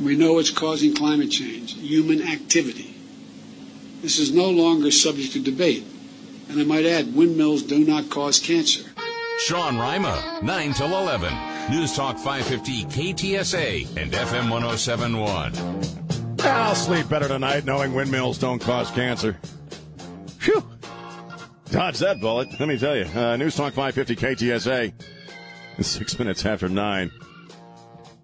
We know what's causing climate change human activity. This is no longer subject to debate. And I might add, windmills do not cause cancer. Sean Rima, 9 till 11. News Talk 550 KTSA and FM 1071. I'll sleep better tonight knowing windmills don't cause cancer. Phew. Dodge that bullet, let me tell you. Uh, News Talk 550 KTSA. Six minutes after nine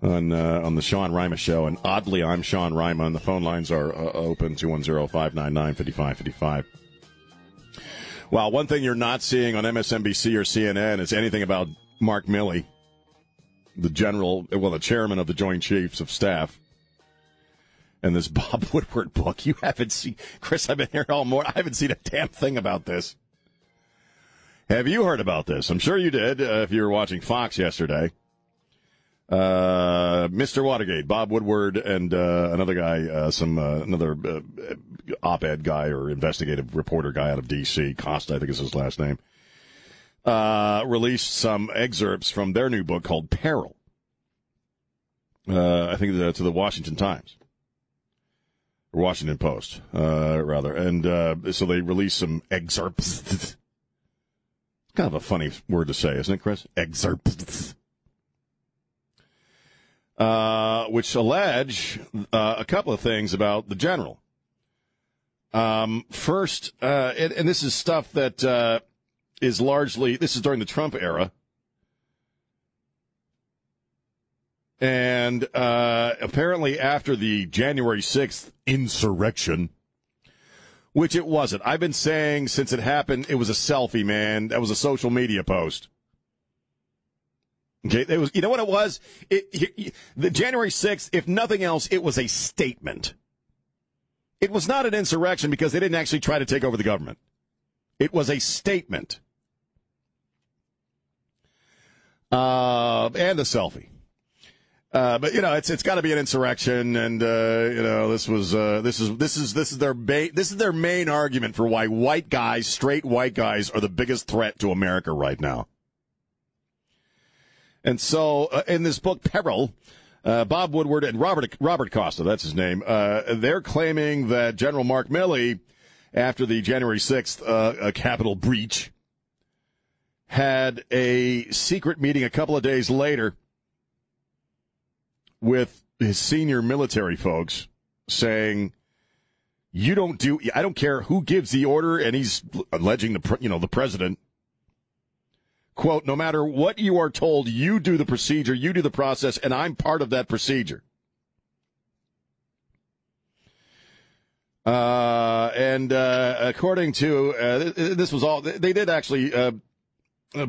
on uh, on the Sean Rima show. And oddly, I'm Sean Rima, and the phone lines are uh, open 210 599 5555. Well, one thing you're not seeing on MSNBC or CNN is anything about Mark Milley, the general, well, the chairman of the Joint Chiefs of Staff. And this Bob Woodward book, you haven't seen, Chris, I've been here all morning. I haven't seen a damn thing about this. Have you heard about this? I'm sure you did uh, if you were watching Fox yesterday. Uh, Mr. Watergate, Bob Woodward, and uh, another guy, uh, some uh, another uh, op-ed guy or investigative reporter guy out of D.C. Costa, I think is his last name. Uh, released some excerpts from their new book called Peril. I think to the Washington Times. Washington Post, rather, and so they released some excerpts. kind of a funny word to say, isn't it, Chris? Excerpts uh, which allege uh, a couple of things about the general. Um, first, uh, and, and, this is stuff that uh, is largely this is during the Trump era, and uh, apparently after the January sixth insurrection. Which it wasn't. I've been saying since it happened, it was a selfie, man. That was a social media post. Okay, it was. You know what it was? It, it, the January 6th, if nothing else, it was a statement. It was not an insurrection because they didn't actually try to take over the government. It was a statement. Uh, and a selfie. Uh, but you know, it's it's got to be an insurrection, and uh, you know, this was uh, this is this is this is their ba- this is their main argument for why white guys, straight white guys, are the biggest threat to America right now. And so, uh, in this book, Peril, uh, Bob Woodward and Robert Robert Costa, that's his name. Uh, they're claiming that General Mark Milley, after the January sixth uh, Capitol breach, had a secret meeting a couple of days later with his senior military folks, saying, "You don't do. I don't care who gives the order," and he's alleging the you know the president quote, no matter what you are told, you do the procedure, you do the process, and I'm part of that procedure. Uh, and uh, according to uh, this was all they did actually uh,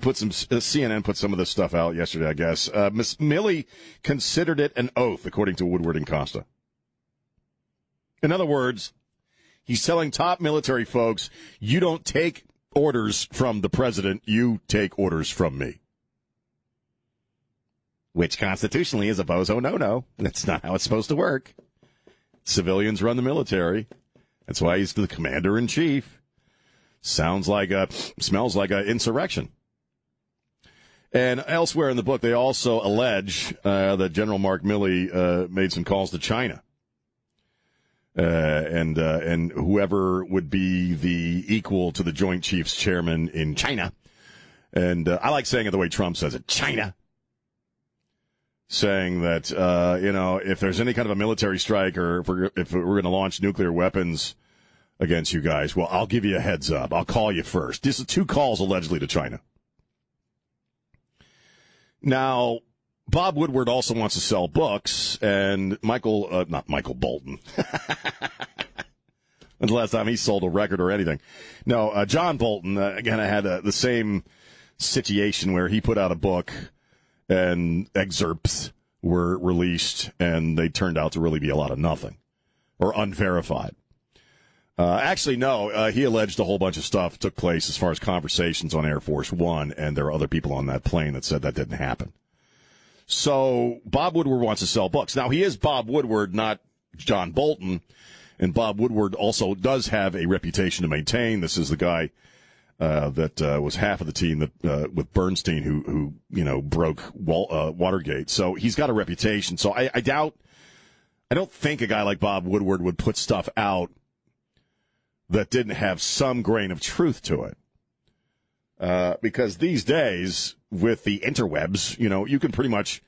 put some uh, CNN put some of this stuff out yesterday. I guess uh, Miss Milley considered it an oath, according to Woodward and Costa. In other words, he's telling top military folks, you don't take orders from the president, you take orders from me. Which constitutionally is a bozo no no. That's not how it's supposed to work. Civilians run the military. That's why he's the commander in chief. Sounds like a, smells like an insurrection. And elsewhere in the book, they also allege uh, that General Mark Milley uh, made some calls to China uh, and uh, and whoever would be the equal to the Joint Chiefs chairman in China. And uh, I like saying it the way Trump says it, China. Saying that uh, you know if there's any kind of a military strike or if we're, if we're going to launch nuclear weapons against you guys, well, I'll give you a heads up. I'll call you first. This is two calls allegedly to China. Now, Bob Woodward also wants to sell books, and Michael, uh, not Michael Bolton. When's the last time he sold a record or anything? No, uh, John Bolton, uh, had uh, the same situation where he put out a book and excerpts were released, and they turned out to really be a lot of nothing or unverified. Uh, actually, no. Uh, he alleged a whole bunch of stuff took place as far as conversations on Air Force One, and there are other people on that plane that said that didn't happen. So Bob Woodward wants to sell books. Now he is Bob Woodward, not John Bolton, and Bob Woodward also does have a reputation to maintain. This is the guy uh, that uh, was half of the team that uh, with Bernstein who who you know broke uh, Watergate. So he's got a reputation. So I, I doubt. I don't think a guy like Bob Woodward would put stuff out that didn't have some grain of truth to it. Uh, because these days, with the interwebs, you know, you can pretty much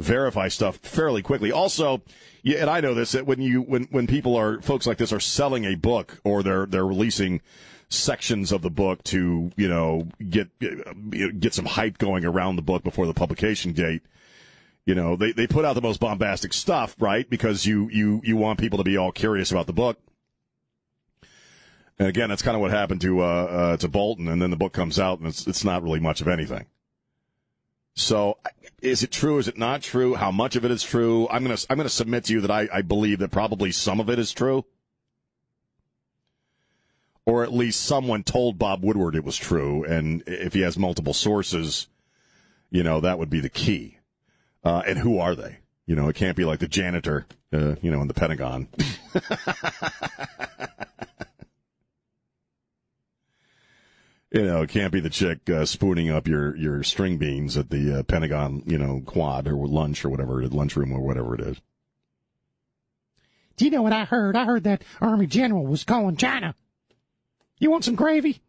verify stuff fairly quickly. Also, yeah, and I know this that when you when when people are folks like this are selling a book or they're they're releasing sections of the book to you know get get some hype going around the book before the publication date. You know, they, they put out the most bombastic stuff, right? Because you, you, you want people to be all curious about the book. And again, that's kind of what happened to uh, uh, to Bolton, and then the book comes out, and it's it's not really much of anything. So, is it true? Is it not true? How much of it is true? I'm gonna I'm gonna submit to you that I, I believe that probably some of it is true, or at least someone told Bob Woodward it was true, and if he has multiple sources, you know that would be the key. Uh, and who are they? You know, it can't be like the janitor, uh, you know, in the Pentagon. you know, it can't be the chick uh, spooning up your, your string beans at the uh, Pentagon, you know, quad or lunch or whatever, lunchroom or whatever it is. Do you know what I heard? I heard that Army General was calling China. You want some gravy?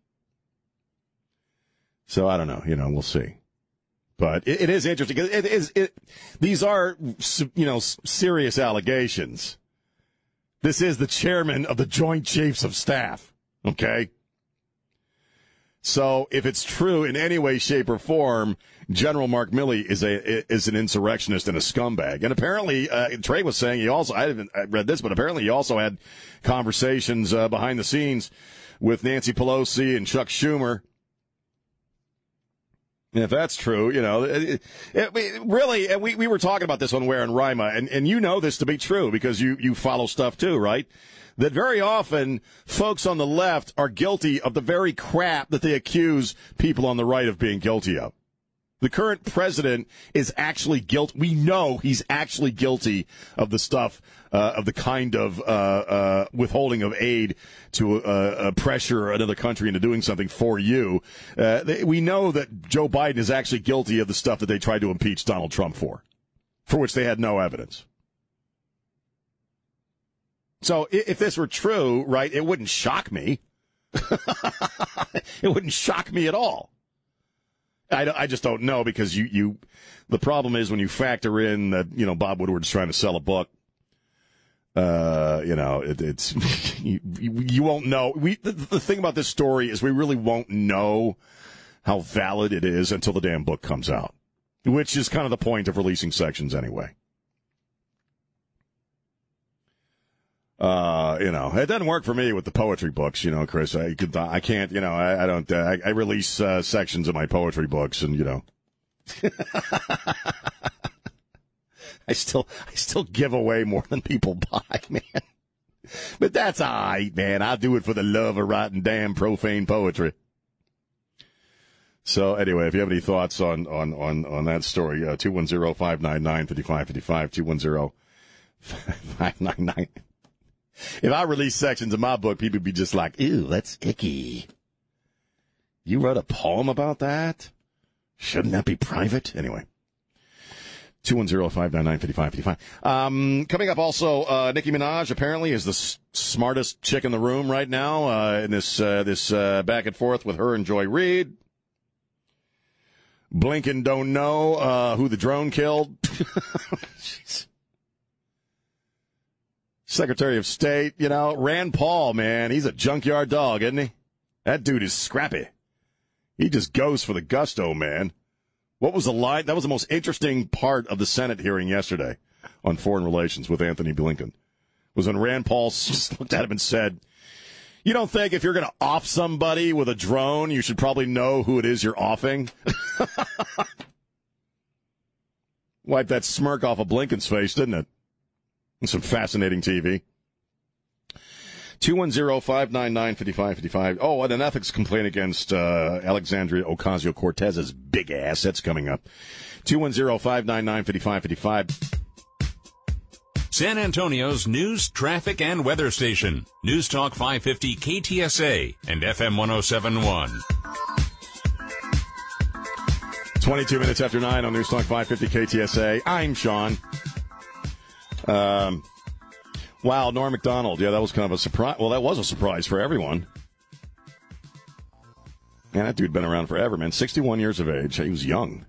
So I don't know. You know, we'll see. But it, it is interesting. It is. It, these are, you know, serious allegations. This is the chairman of the Joint Chiefs of Staff. Okay. So if it's true in any way, shape, or form, General Mark Milley is a is an insurrectionist and a scumbag. And apparently, uh, Trey was saying he also I haven't read this, but apparently he also had conversations uh, behind the scenes with Nancy Pelosi and Chuck Schumer. And if that's true, you know, it, it, it, really, we, we were talking about this on Where and Rima, and, and you know this to be true because you, you follow stuff too, right? That very often folks on the left are guilty of the very crap that they accuse people on the right of being guilty of. The current president is actually guilty. We know he's actually guilty of the stuff, uh, of the kind of uh, uh, withholding of aid to uh, uh, pressure another country into doing something for you. Uh, they, we know that Joe Biden is actually guilty of the stuff that they tried to impeach Donald Trump for, for which they had no evidence. So if this were true, right, it wouldn't shock me. it wouldn't shock me at all. I, I just don't know because you, you, the problem is when you factor in that, you know, Bob Woodward's trying to sell a book, uh, you know, it, it's, you, you won't know. We, the, the thing about this story is we really won't know how valid it is until the damn book comes out, which is kind of the point of releasing sections anyway. Uh, you know, it doesn't work for me with the poetry books, you know, Chris. I could, I can't, you know, I, I don't, uh, I, I, release uh, sections of my poetry books, and you know, I still, I still give away more than people buy, man. But that's all right, man. I do it for the love of writing damn profane poetry. So anyway, if you have any thoughts on on on on that story, uh, two one zero five nine nine fifty five fifty five two one zero five nine nine if I release sections of my book, people be just like, ew, that's icky. You wrote a poem about that? Shouldn't that be private? Anyway. 210-599-5555. Um, coming up also, uh, Nicki Minaj apparently is the s- smartest chick in the room right now, uh, in this, uh, this, uh, back and forth with her and Joy Reid. Blinken don't know, uh, who the drone killed. Jeez. Secretary of State, you know, Rand Paul, man, he's a junkyard dog, isn't he? That dude is scrappy. He just goes for the gusto, man. What was the line? That was the most interesting part of the Senate hearing yesterday on foreign relations with Antony Blinken. Was when Rand Paul just looked at him and said, "You don't think if you're going to off somebody with a drone, you should probably know who it is you're offing?" Wiped that smirk off of Blinken's face, didn't it? Some fascinating TV. 210-599-5555. Oh, and an ethics complaint against uh, Alexandria Ocasio-Cortez's big ass. That's coming up. 210-599-5555. San Antonio's news, traffic, and weather station. News Talk 550 KTSA and FM 1071. 22 minutes after 9 on News Talk 550 KTSA. I'm Sean. Um, wow, Norm Macdonald. Yeah, that was kind of a surprise. Well, that was a surprise for everyone. Man, that dude been around forever, man. 61 years of age. He was young.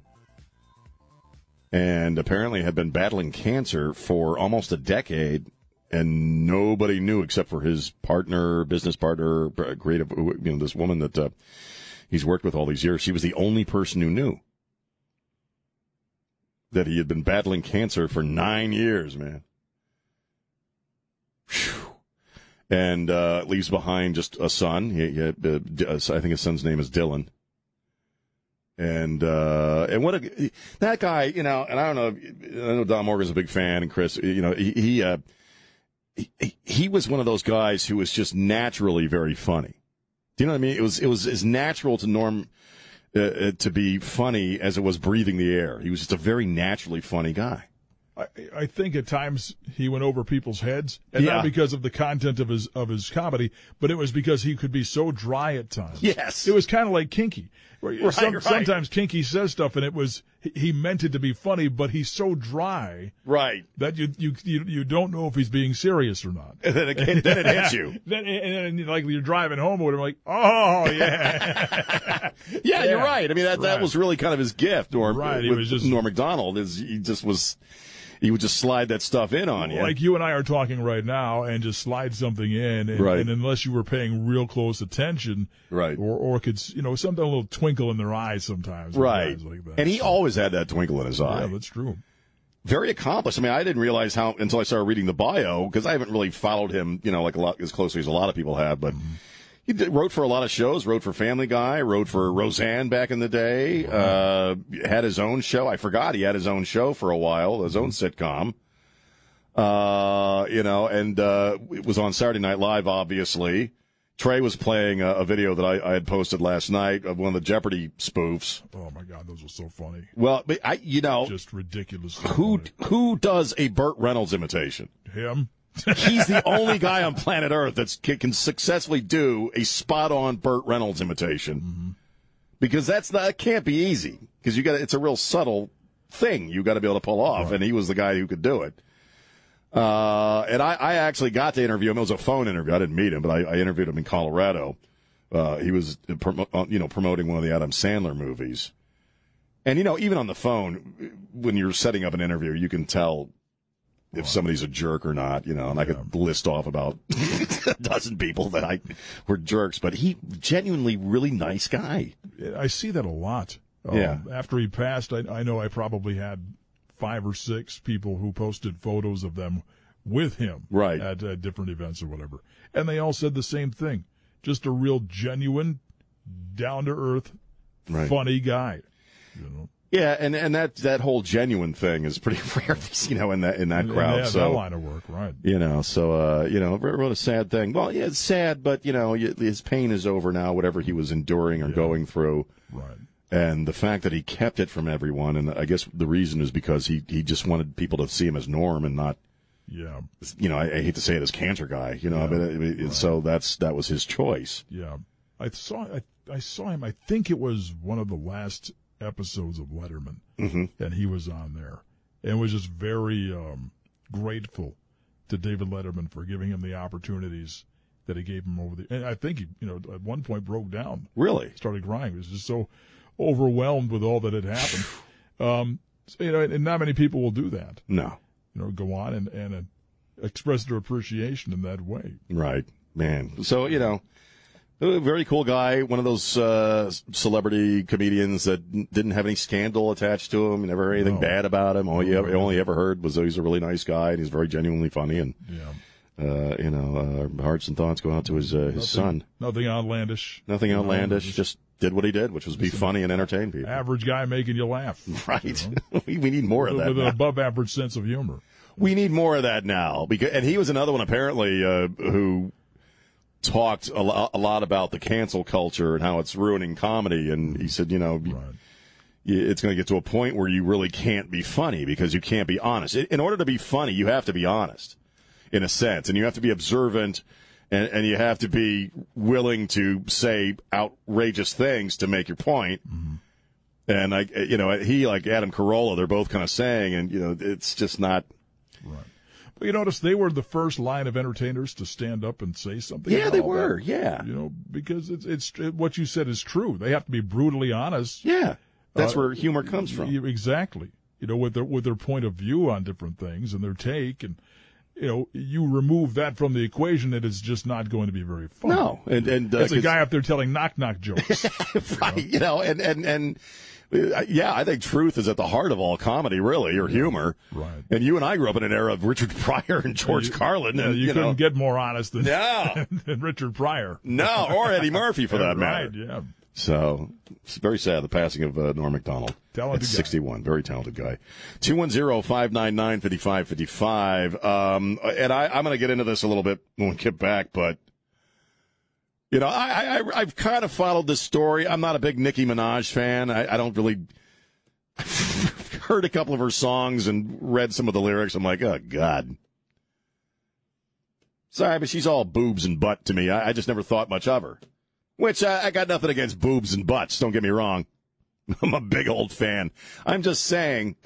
And apparently had been battling cancer for almost a decade, and nobody knew except for his partner, business partner, creative, you know, this woman that uh, he's worked with all these years. She was the only person who knew that he had been battling cancer for nine years, man. Whew. And uh, leaves behind just a son. He, he uh, I think his son's name is Dylan. And uh, and what a that guy, you know. And I don't know. I know Don Morgan's a big fan, and Chris, you know, he he, uh, he he was one of those guys who was just naturally very funny. Do you know what I mean? It was it was as natural to Norm uh, uh, to be funny as it was breathing the air. He was just a very naturally funny guy. I, I think at times he went over people's heads, and Yeah. not because of the content of his of his comedy, but it was because he could be so dry at times. Yes. it was kind of like Kinky. Right, some- right. Sometimes Kinky says stuff, and it was he- he meant it to be funny, but he's so dry Right. that you you you, you don't know if he's being serious or not. And then again, then it hits you. Then and, then like you're driving home with him, like, oh yeah, Yeah, you're right. I mean, that, that was really kind of his gift. Norm, Right, he with was just- Norm Macdonald is he just was he would just slide that stuff in on you. like you and I are talking right now, and just slide something in, and, Right. and unless you were paying real close attention, Right. or or could you know something a little twinkle in their eyes sometimes, right. like that. and he So, always had that twinkle in his eye. yeah, that's true. Very accomplished. I mean, I didn't realize how until I started reading the bio because I haven't really followed him, you know, like a lot as closely as a lot of people have. But mm-hmm. He did, wrote for a lot of shows. Wrote for Family Guy. Wrote for Roseanne back in the day. Uh, had his own show. I forgot he had his own show for a while. His own sitcom. Uh, you know, and uh, it was on Saturday Night Live, obviously. Trey was playing a, a video that I, I had posted last night of one of the Jeopardy spoofs. Oh my God, those were so funny, Well, but I, you know, just ridiculous. who who does a Burt Reynolds imitation? him? He's the only guy on planet Earth that can, successfully do a spot on Burt Reynolds imitation. Because that's not, it can't be easy. Because you got it's a real subtle thing you got to be able to pull off, and he was the guy who could do it. Uh, and I, I actually got to interview him. It was a phone interview. I didn't meet him, but I, I interviewed him in Colorado. Uh, he was, uh, uh, you know, promoting one of the Adam Sandler movies. And you know, even on the phone, when you're setting up an interview, you can tell if somebody's a jerk or not, you know, and I could list off about a dozen people that I were jerks, but he genuinely really nice guy. I see that a lot. Um, Yeah. After he passed, I, I know I probably had five or six people who posted photos of them with him Right. at uh, different events or whatever, and they all said the same thing. Just a real genuine, down to earth, Right. funny guy. You know, Yeah, and and that that whole genuine thing is pretty rare, you know, in that in that crowd. yeah, so that line of work, right? you know, so uh, you know, wrote a sad thing. Well, yeah, it's sad, but you know, his pain is over now. Whatever he was enduring or going through, Right. and the fact that he kept it from everyone, and I guess the reason is because he he just wanted people to see him as Norm and not, Yeah. you know, I, I hate to say it as cancer guy, you know, but it, it, so that's that was his choice. Yeah, I saw I, I saw him. I think it was one of the last episodes of Letterman, Mm-hmm. and he was on there, and was just very um, grateful to David Letterman for giving him the opportunities that he gave him over the. And I think he, you know, at one point broke down, Really? started crying. He was just so overwhelmed with all that had happened. Um, so, you know, and not many people will do that. No. You know, go on and and uh, express their appreciation in that way. Right, man. So you know, very cool guy. One of those uh, celebrity comedians that didn't have any scandal attached to him. Never heard anything No. bad about him. All you ever, all you ever heard was that he's a really nice guy and he's very genuinely funny. And Yeah. uh, you know, uh, hearts and thoughts go out to his uh, his son. Nothing outlandish. Nothing outlandish. just- Just did what he did, which was be funny and entertain people. Average guy making you laugh. Right. we, we need more of that. with an above average sense of humor. We need more of that now. Because, and he was another one apparently uh, who talked a, lo- a lot about the cancel culture and how it's ruining comedy. And he said, you know, Right. it's going to get to a point where you really can't be funny because you can't be honest. In- order to be funny, you have to be honest, in a sense, and you have to be observant, and, and you have to be willing to say outrageous things to make your point. Mm-hmm. And I, you know, he like Adam Carolla, they're both kind of saying, and you know, it's just not. But you notice they were the first line of entertainers to stand up and say something. Yeah, they were. that. Yeah, You know, because it's it's it, what you said is true. They have to be brutally honest. yeah. That's Uh, where humor comes from. Exactly. You know, with their with their point of view on different things and their take, and you know, you remove that from the equation, and it's just not going to be very fun. No, and and uh, it's a guy up there telling knock knock jokes. right? You know, and and and uh, yeah, I think truth is at the heart of all comedy, really, or humor. Right. And you and I grew up in an era of Richard Pryor and George You- Carlin, yeah, and you, you, couldn't know, get more honest than, No. than Richard Pryor. no, or Eddie Murphy for that right? matter. Yeah. So it's very sad the passing of uh, Norm Macdonald. Talented At guy. 61, very talented guy. 210-599-5555. Um, and I, I'm going to get into this a little bit when we get back, but you know, I, I, I've kind of followed this story. I'm not a big Nicki Minaj fan. I, I don't really heard a couple of her songs and read some of the lyrics. I'm like, oh God. Sorry, but she's all boobs and butt to me. I, I just never thought much of her. Which I, I got nothing against boobs and butts. Don't get me wrong. I'm a big old fan. I'm just saying,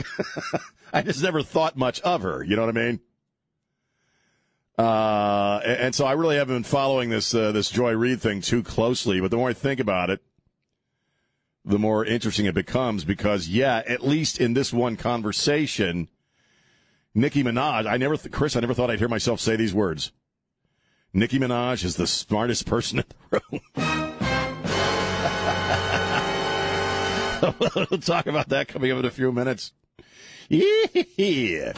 I just never thought much of her. You know what I mean? Uh, and, so I really haven't been following this uh, this Joy Reid thing too closely. But the more I think about it, the more interesting it becomes. Because yeah, at least in this one conversation, Nicki Minaj. I never, th- Chris. I never thought I'd hear myself say these words. Nicki Minaj is the smartest person in the room. we'll talk about that coming up in a few minutes. Yeah.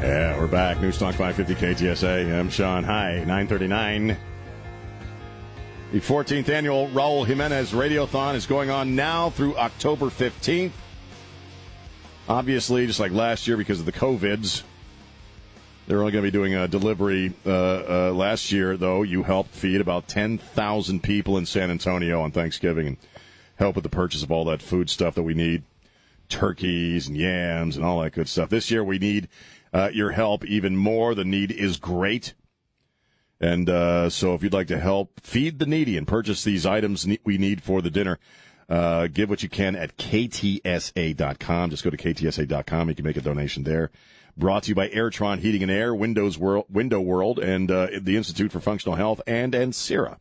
Yeah, we're back. News Talk 550 KTSA. I'm Sean. Hi, 939. The 14th annual Raul Jimenez Radiothon is going on now through October 15th. Obviously, just like last year because of the COVIDs, they're only going to be doing a delivery. Uh, uh, last year, though, you helped feed about 10,000 people in San Antonio on Thanksgiving and help with the purchase of all that food stuff that we need turkeys and yams and all that good stuff. This year, we need uh, your help even more. The need is great. And uh, so, if you'd like to help feed the needy and purchase these items we need for the dinner, uh, give what you can at ktsa.com. Just go to ktsa.com. You can make a donation there. Brought to you by Airtron Heating and Air, Windows World, Window World, and uh, the Institute for Functional Health, and Ancira.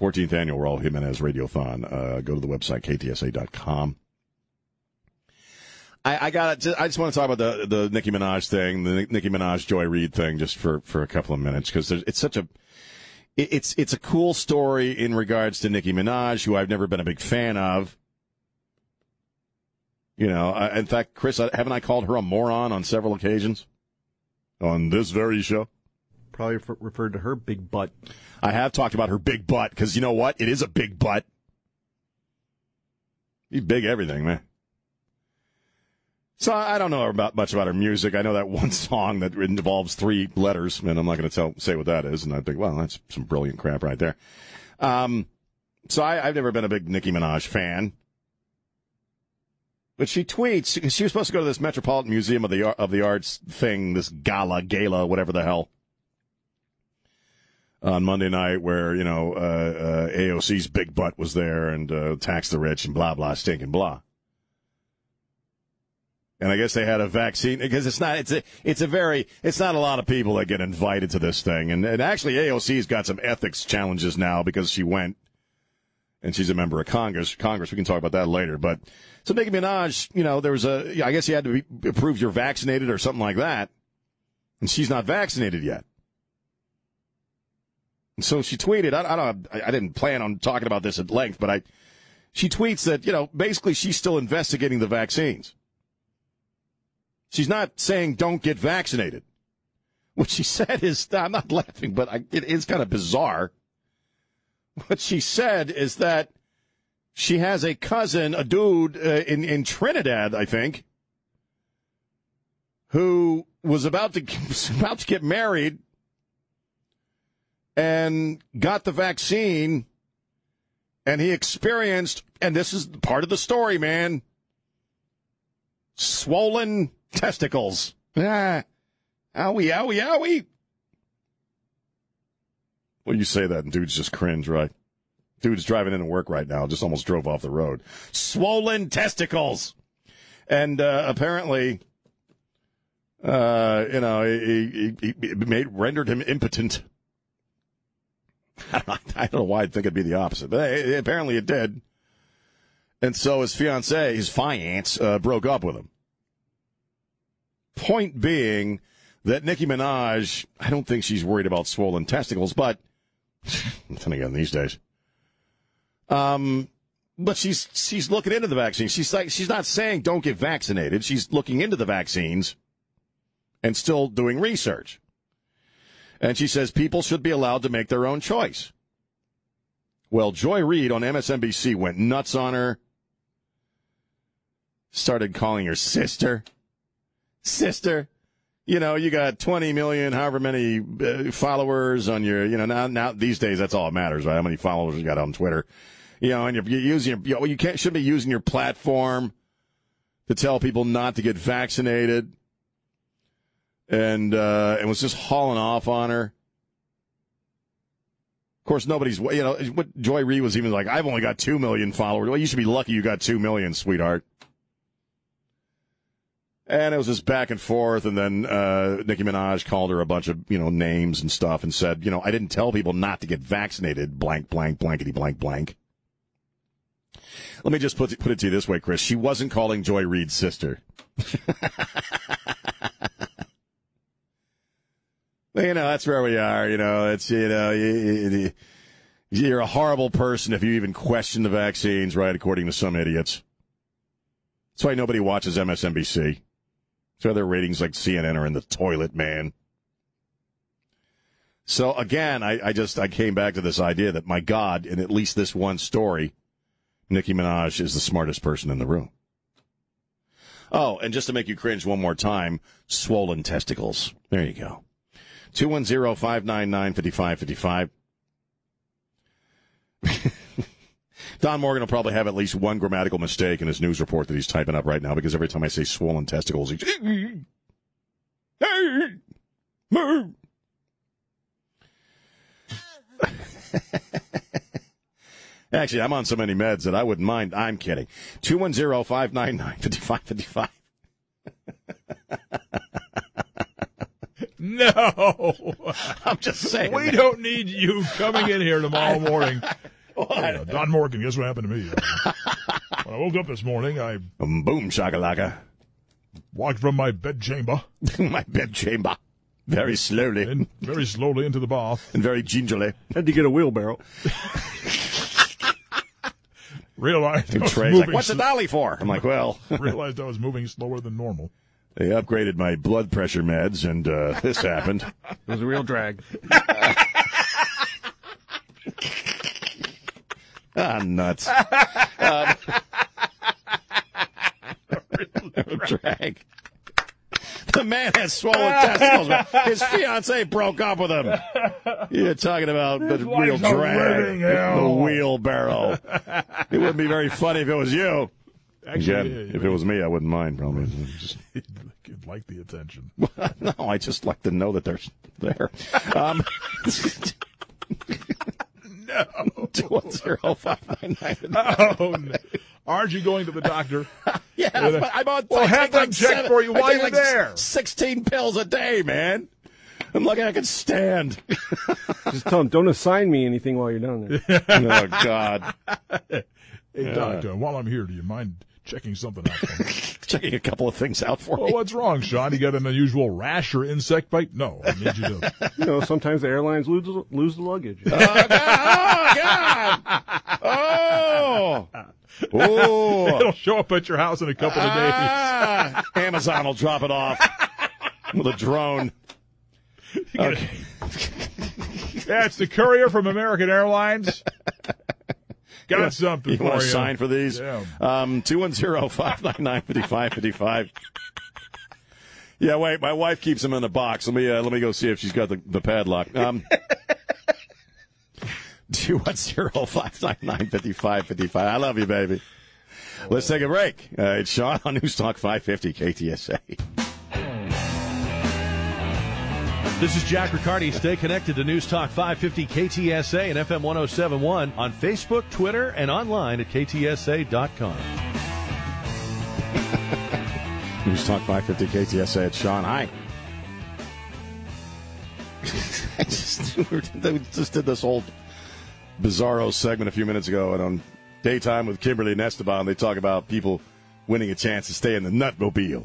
14th annual Raul Jimenez Radiothon. Uh, go to the website ktsa.com. I, I got it. I just want to talk about the the Nicki Minaj thing, the Nicki Minaj Joy Reid thing, just for for a couple of minutes because it's such a it- it's it's a cool story in regards to Nicki Minaj, who I've never been a big fan of. You know, I, in fact, Chris, haven't I called her a moron on several occasions on this very show? Probably refer- referred to her big butt. I have talked about her big butt because you know what? It is a big butt. He's big everything, man. So I don't know about much about her music. I know that one song that involves three letters, and I'm not going to tell say what that is. And I think, well, that's some brilliant crap right there. Um, so I, I've never been a big Nicki Minaj fan, but she tweets. She was supposed to go to this Metropolitan Museum of the of the Arts thing, this gala, gala, whatever the hell on Monday night where, you know, uh, uh, AOC's big butt was there and uh, tax the rich and blah, blah, stinking blah. And I guess they had a vaccine because it's not, it's a, it's a very, it's not a lot of people that get invited to this thing. And, and actually AOC's got some ethics challenges now because she went and she's a member of Congress. Congress, we can talk about that later. But so Nicki Minaj, you know, there was a, I guess you had to be, prove you're vaccinated or something like that. And she's not vaccinated yet. And so she tweeted, I, I don't, I, I didn't plan on talking about this at length, but I, she tweets that, you know, basically she's still investigating the vaccines. She's not saying don't get vaccinated. What she said is, I'm not laughing, but I, it is kind of bizarre. What she said is that she has a cousin, a dude uh, in in Trinidad, I think, who was about to was about to get married and got the vaccine, and he experienced, and this is part of the story, man, swollen testicles. Ah, owie, owie, owie. Well, you say that, and dudes just cringe, right? Dude's driving into work right now, just almost drove off the road. Swollen testicles. And uh, apparently, uh, you know, he, he, he made rendered him impotent. I don't, know, I don't know why I'd think it'd be the opposite, but hey, apparently it did. And so his fiance, his fiance, uh, broke up with him. Point being that Nicki Minaj, I don't think she's worried about swollen testicles, but then again, these days. Um, but she's she's looking into the vaccine. She's like she's not saying don't get vaccinated. She's looking into the vaccines and still doing research. And she says people should be allowed to make their own choice. Well, Joy Reid on MSNBC went nuts on her. Started calling her sister. Sister. You know, you got 20 million, however many uh, followers on your, you know, now, now these days that's all that matters, right? How many followers you got on Twitter. You know, and you're, you're using your, you, you can't, shouldn't be using your platform to tell people not to get vaccinated. And, uh, and was just hauling off on her. Of course, nobody's, you know, what Joy Reid was even like, I've only got 2 million followers. Well, you should be lucky you got 2 million, sweetheart. And it was just back and forth, and then uh, Nicki Minaj called her a bunch of you know names and stuff, and said, you know, I didn't tell people not to get vaccinated. Blank, blank, blankety, blank, blank. Let me just put it, put it to you this way, Chris. She wasn't calling Joy Reid's sister. you know, that's where we are. You know, it's you know, you, you're a horrible person if you even question the vaccines, right? According to some idiots. That's why nobody watches MSNBC. So their ratings like CNN are in the toilet, man. So again, I, I, just I came back to this idea that my God, in at least this one story, Nicki Minaj is the smartest person in the room. Oh, and just to make you cringe one more time, swollen testicles. There you go. 210-599-5555. Don Morgan will probably have at least one grammatical mistake in his news report that he's typing up right now because every time I say swollen testicles, he's. Actually, I'm on so many meds that I wouldn't mind. I'm kidding. 210 599 5555. No. I'm just saying. We man. don't need you coming in here tomorrow morning. Uh, Don Morgan, guess what happened to me? Uh, when I woke up this morning, I Um, Boom shakalaka. walked from my bed chamber My bed chamber. Very slowly and very slowly into the bath. and very gingerly. Had to get a wheelbarrow. Realized I was moving like, what's the sl- dolly for? I'm like, well, realized I was moving slower than normal. they upgraded my blood pressure meds and uh, this happened. It was a real drag. Ah, nuts. Um, drag. The man has swollen testicles. man. His fiance broke up with him. You're talking about the real a drag. living The hell. wheelbarrow. It wouldn't be very funny if it was you. Actually, Again, if it was me, I wouldn't mind. Probably. Just, you'd like the attention. no, I just like to know that they're there. Um, No. two one zero five nine nine. Oh, no. Aren't you going to the doctor? Yeah, but I'm on. Well, I have take them like check seven- for you I while you're like there. Sixteen pills a day, man. I'm lucky I can stand. Just tell him, don't assign me anything while you're down there. oh God, Hey, doctor, while I'm here, do you mind checking something out checking a couple of things out for well, me. what's wrong, Sean? You got an unusual rash or insect bite? No, I need you to. You know, sometimes the airlines lose lose the luggage. oh God! Oh, oh! It'll show up at your house in a couple of days. Ah, Amazon will drop it off with a drone. Okay. Yeah, the courier from American Airlines. Got something You for want you. to sign for these? Yeah. Um, 210-599-5555. Yeah, wait. My wife keeps them in the box. Let me uh, let me go see if she's got the, the padlock. Um, 210-599-5555. I love you, baby. Let's take a break. Uh, it's Sean on News Talk 550 KTSA. This is Jack Riccardi. Stay connected to News Talk 550 KTSA and FM 1071 on Facebook, Twitter, and online at ktsa.com. News Talk 550 KTSA. It's Sean. Hi. I just, we just did this whole bizarro segment a few minutes ago, and on daytime with Kimberly and Esteban, they talk about people winning a chance to stay in the Nutmobile,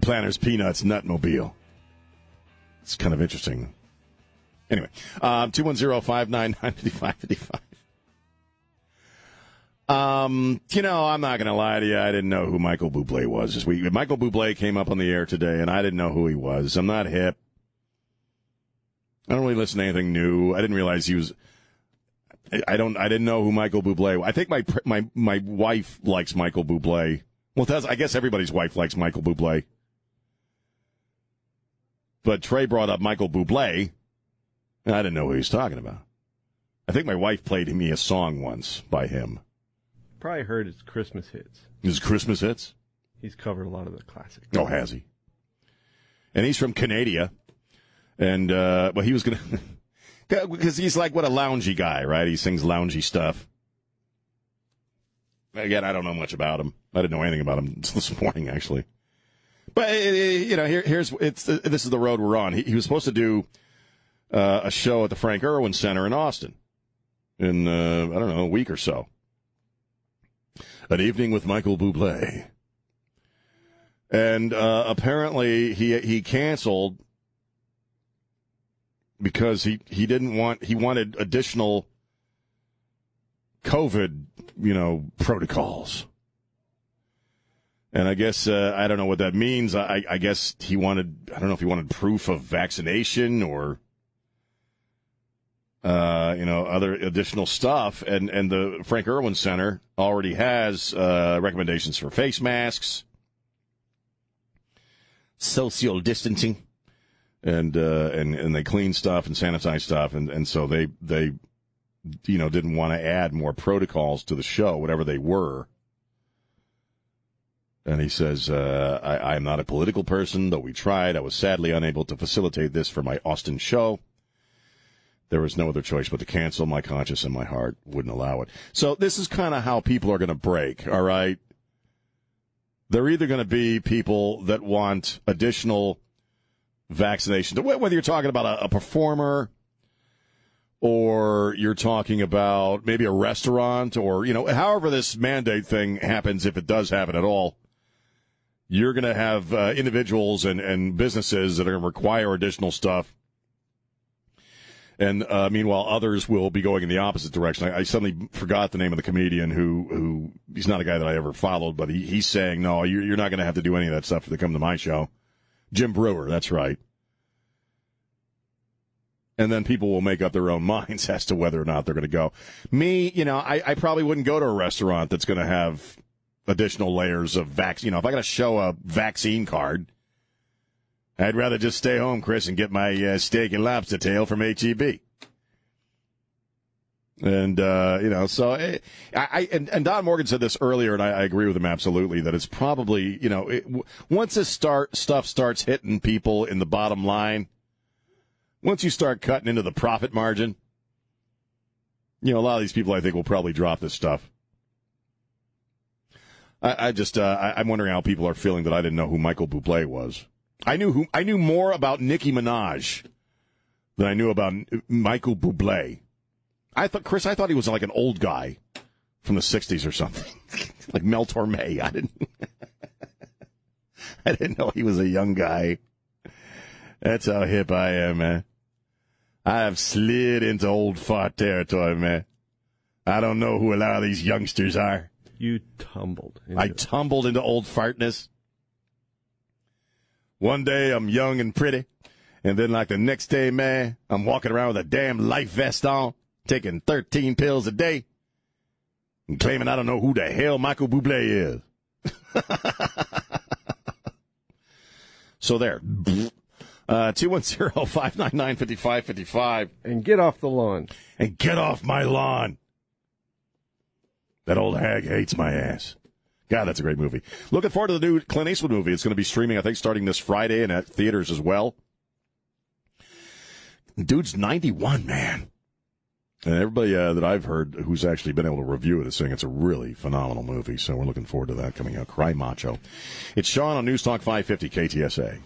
Planters Peanuts Nutmobile. It's kind of interesting. Anyway, um, two one zero five nine nine fifty five fifty five. Um, you know, I'm not going to lie to you. I didn't know who Michael Bublé was this week. Michael Bublé came up on the air today, and I didn't know who he was. I'm not hip. I don't really listen to anything new. I didn't realize he was. I- don't. I didn't know who Michael Bublé. I think my my my wife likes Michael Bublé. Well, that's. I guess everybody's wife likes Michael Bublé. But Trey brought up Michael Bublé, and I didn't know who he was talking about. I think my wife played me a song once by him. Probably heard his Christmas hits. His Christmas hits. He's covered a lot of the classics. Oh, has he? And he's from Canada. And, uh, well, he was going to, because he's like, what a loungy guy, right? He sings loungy stuff. Again, I don't know much about him. I didn't know anything about him until this morning, actually. But, uh, you know, here, here's, it's, uh, this is the road we're on. He, he was supposed to do, uh, a show at the Frank Erwin Center in Austin in, uh, I don't know, a week or so. An evening with Michael Bublé and uh, apparently he he canceled because he he didn't want he wanted additional COVID you know protocols. And I guess uh, I don't know what that means. I, I guess he wanted I don't know if he wanted proof of vaccination or uh, you know other additional stuff. And and the Frank Erwin Center already has uh, recommendations for face masks social distancing and uh, and and they clean stuff and sanitize stuff and and so they they you know didn't want to add more protocols to the show whatever they were and he says uh, I, i'm not a political person though we tried. I was sadly unable to facilitate this for my austin show. There was no other choice but to cancel. My conscience and my heart wouldn't allow it. So this is kind of how people are going to break all right? They're either going to be people that want additional vaccinations, whether you're talking about a, a performer or you're talking about maybe a restaurant or, you know, however this mandate thing happens, if it does happen at all, you're going to have uh, individuals and, and businesses that are going to require additional stuff. And uh, meanwhile, others will be going in the opposite direction. I, I suddenly forgot the name of the comedian who who he's not a guy that I ever followed, but he, he's saying, "No, you're, you're not going to have to do any of that stuff to come to my show." Jim Breuer, that's right. And then people will make up their own minds as to whether or not they're going to go. Me, you know, I, I probably wouldn't go to a restaurant that's going to have additional layers of vaccine. You know, if I got to show a vaccine card, I'd rather just stay home, Chris, and get my uh, steak and lobster tail from HEB. And uh, you know, so eh, I, I and, and Don Morgan said this earlier, and I, I agree with him absolutely that it's probably you know it, once this start stuff starts hitting people in the bottom line, once you start cutting into the profit margin, you know, a lot of these people I think will probably drop this stuff. I, I just uh, I, I'm wondering how people are feeling that I didn't know who Michael Bublé was. I knew who I knew more about Nicki Minaj than I knew about Michael Bublé. I thought Chris, I thought he was like an old guy from the '60s or something, like Mel Torme. I didn't, I didn't know he was a young guy. That's how hip I am, man. I have slid into old fart territory, man. I don't know who a lot of these youngsters are. You tumbled. into I it. tumbled into old fartness. One day I'm young and pretty, And then, like the next day, man, I'm walking around with a damn life vest on, taking 13 pills a day, and claiming I don't know who the hell Michael Bublé is. so there. Uh, 210-599-5555. And get off the lawn. And get off my lawn. That old hag hates my ass. God, that's a great movie. Looking forward to the new Clint Eastwood movie. It's going to be streaming, I think, starting this Friday and at theaters as well. Dude's 91, man. And everybody uh, that I've heard who's actually been able to review it is saying it's a really phenomenal movie. So we're looking forward to that coming out. Cry Macho. It's Sean on News Talk 550 KTSA.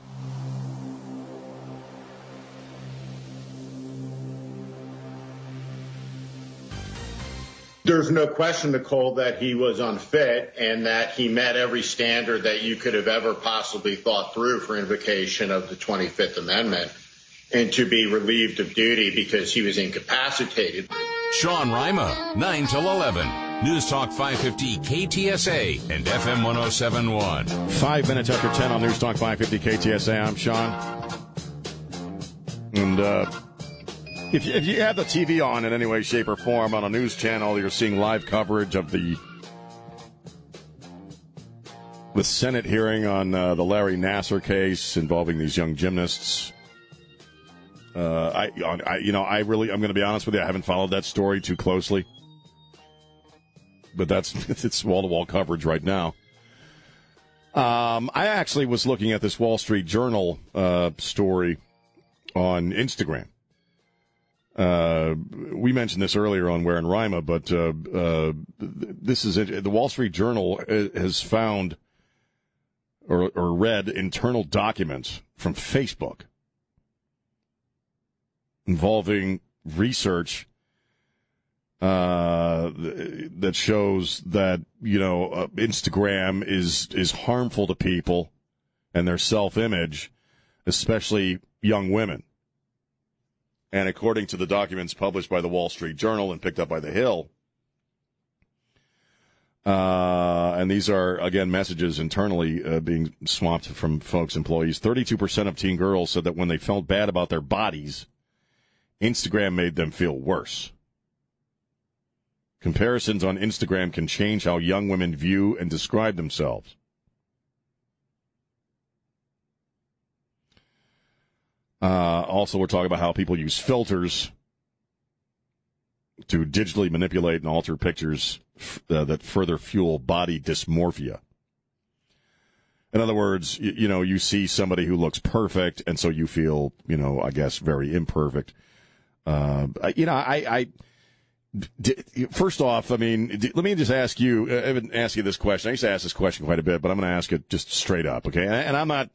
There's no question, Nicole, that he was unfit and that he met every standard that you could have ever possibly thought through for invocation of the 25th Amendment and to be relieved of duty because he was incapacitated. Sean Rima, 9 till 11. News Talk 550 KTSA and FM 1071. Five minutes after 10 on News Talk 550 KTSA. I'm Sean. And, uh, if you, if you have the TV on in any way, shape, or form on a news channel, you're seeing live coverage of the the Senate hearing on uh, the Larry Nassar case involving these young gymnasts. Uh, I, I, you know, I really, I'm going to be honest with you, I haven't followed that story too closely, but that's it's wall to wall coverage right now. Um, I actually was looking at this Wall Street Journal uh, story on Instagram. Uh, we mentioned this earlier on Ware in Rima, but uh, uh, this is it. The Wall Street Journal has found or, or read internal documents from Facebook involving research uh, that shows that you know uh, Instagram is is harmful to people and their self image, especially young women. And according to the documents published by the Wall Street Journal and picked up by The Hill, uh, and these are, again, messages internally uh, being swamped from folks, employees. 32% of teen girls said that when they felt bad about their bodies, Instagram made them feel worse. Comparisons on Instagram can change how young women view and describe themselves. Uh, also, we're talking about how people use filters to digitally manipulate and alter pictures uh, that further fuel body dysmorphia. In other words, you, you, know, you see somebody who looks perfect, and so you feel, you know, I guess very imperfect. Uh, you know, I, I d- first off, I mean, d- let me just ask you. Uh, I haven't asked you this question. I used to ask this question quite a bit, but I'm going to ask it just straight up, okay? And I'm not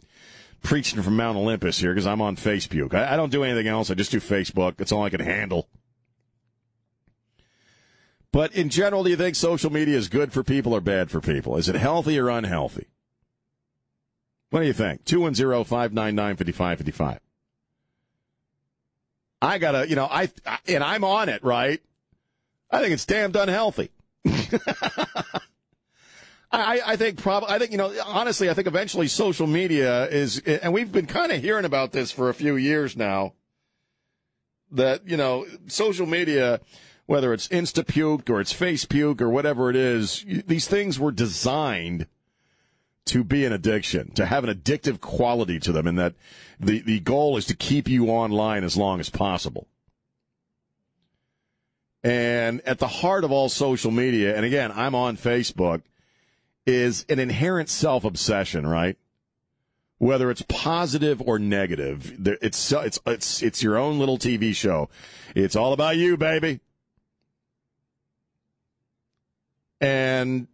preaching from Mount Olympus here because I'm on Facebook. I, I don't do anything else. I just do Facebook. That's all I can handle. But in general, do you think social media is good for people or bad for people? Is it healthy or unhealthy? What do you think? 210 599 5555. I gotta, you know, I, and I'm on it, right? I think it's damned unhealthy. I, I think probably, I think, you know, honestly, I think eventually social media is, and we've been kind of hearing about this for a few years now, that, you know, social media, whether it's Instapuke or it's Facepuke or whatever it is, these things were designed to be an addiction, to have an addictive quality to them, and that the, the goal is to keep you online as long as possible. And at the heart of all social media, and again, I'm on Facebook, is an inherent self obsession, right? Whether it's positive or negative, it's it's it's it's your own little TV show. It's all about you, baby. And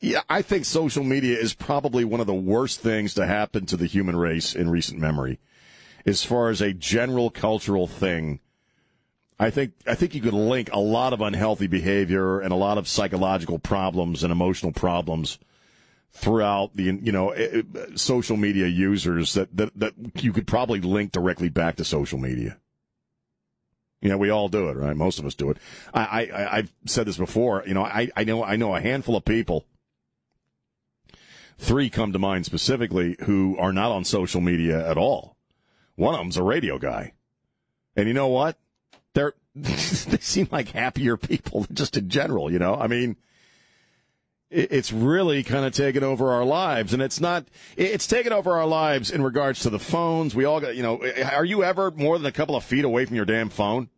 yeah, I think social media is probably one of the worst things to happen to the human race in recent memory, as far as a general cultural thing. I think I think you could link a lot of unhealthy behavior and a lot of psychological problems and emotional problems throughout the you know eh, eh, social media users that, that that you could probably link directly back to social media. You know, we all do it, right? Most of us do it. I, I I've said this before. You know, I, I know I know a handful of people. Three come to mind specifically who are not on social media at all One of them's a radio guy. And you know what? They're, they seem like happier people just in general, you know? I mean, it's really kind of taken over our lives and it's not it's taken over our lives in regards to the phones. We all got you know are you ever more than a couple of feet away from your damn phone?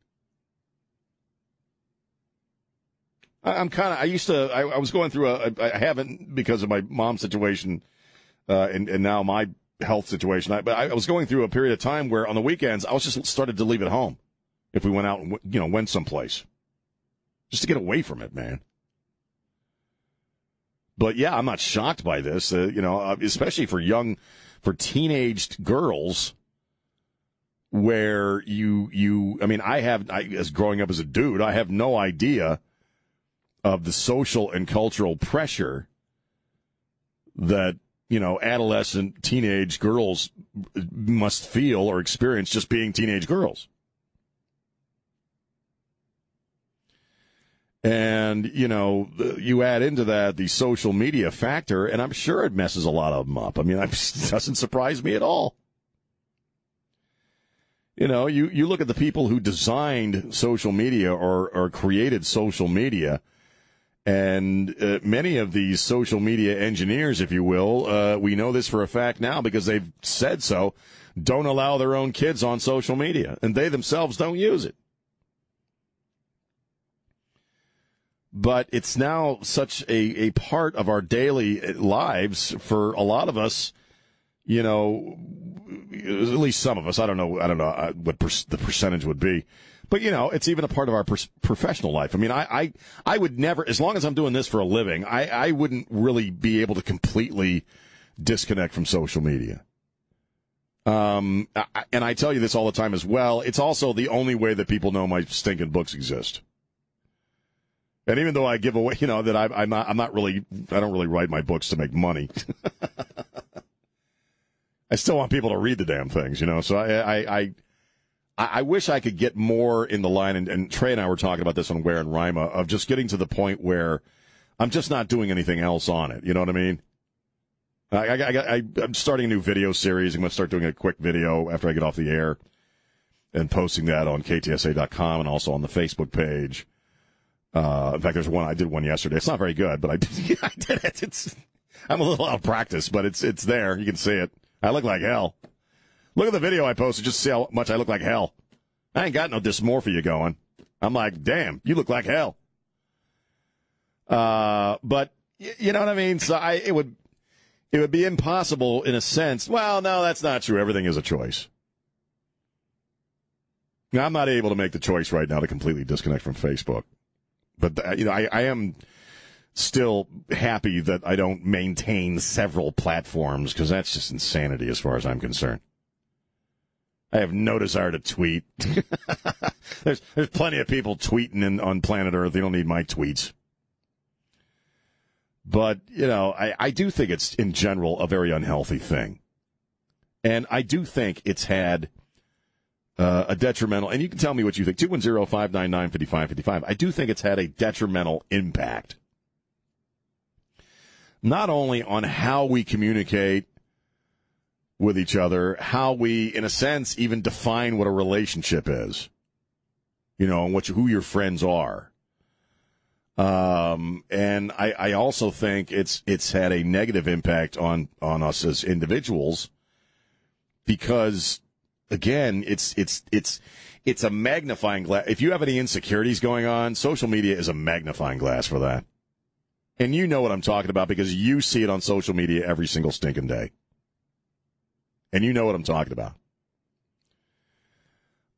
I'm kind of i used to I, I, was going through a i haven't because of my mom's situation uh, and, and now my health situation. I, but I was going through a period of time where on the weekends i was just started to leave it home if we went out and you know went someplace just to get away from it man but yeah, I'm not shocked by this. Uh, you know, uh, especially for young, for teenaged girls, where you you. I mean, I have I, as growing up as a dude, I have no idea of the social and cultural pressure that you know adolescent teenage girls must feel or experience just being teenage girls. And, you know, you add into that the social media factor, and I'm sure it messes a lot of them up. I mean, it doesn't surprise me at all. You know, you, you look at the people who designed social media or, or created social media, and uh, many of these social media engineers, if you will, uh, we know this for a fact now because they've said so, don't allow their own kids on social media, and they themselves don't use it. But it's now such a, a part of our daily lives for a lot of us. You know, at least some of us. I don't know. I don't know uh, what per- the percentage would be, but you know, it's even a part of our per- professional life. I mean, I, I I would never, as long as I'm doing this for a living, I I wouldn't really be able to completely disconnect from social media. Um, and I tell you this all the time as well. It's also the only way that people know my stinking books exist. And even though I give away, you know, that I, I'm not, I'm not really, I don't really write my books to make money. I still want people to read the damn things, you know. So I, I, I, I wish I could get more in the line. And, and Trey and I were talking about this on Ware and Rima of just getting to the point where I'm just not doing anything else on it. You know what I mean? I, I, I, I'm starting a new video series. I'm going to start doing a quick video after I get off the air and posting that on ktsa.com and also on the Facebook page. Uh, in fact, there's one I did one yesterday. It's not very good, but I did, I did it. It's I'm a little out of practice, but it's it's there. You can see it. I look like hell. Look at the video I posted just see how much I look like hell. I ain't got no dysmorphia going. I'm like, damn, you look like hell. Uh, but you know what I mean. So I it would it would be impossible in a sense. Well, no, that's not true. Everything is a choice. Now, I'm not able to make the choice right now to completely disconnect from Facebook but you know, I, I am still happy that I don't maintain several platforms because that's just insanity as far as I'm concerned. I have no desire to tweet. there's there's plenty of people tweeting in, on planet Earth. They don't need my tweets. But you know, I, I do think it's in general a very unhealthy thing, and I do think it's had uh, a detrimental, and you can tell me what you think. 210 599 5555. I do think it's had a detrimental impact. Not only on how we communicate with each other, how we, in a sense, even define what a relationship is, you know, and what, who your friends are. Um, and I, I also think it's, it's had a negative impact on, on us as individuals because again, it's it's it's it's a magnifying glass. If you have any insecurities going on, social media is a magnifying glass for that. And you know what I'm talking about because you see it on social media every single stinking day. And you know what I'm talking about.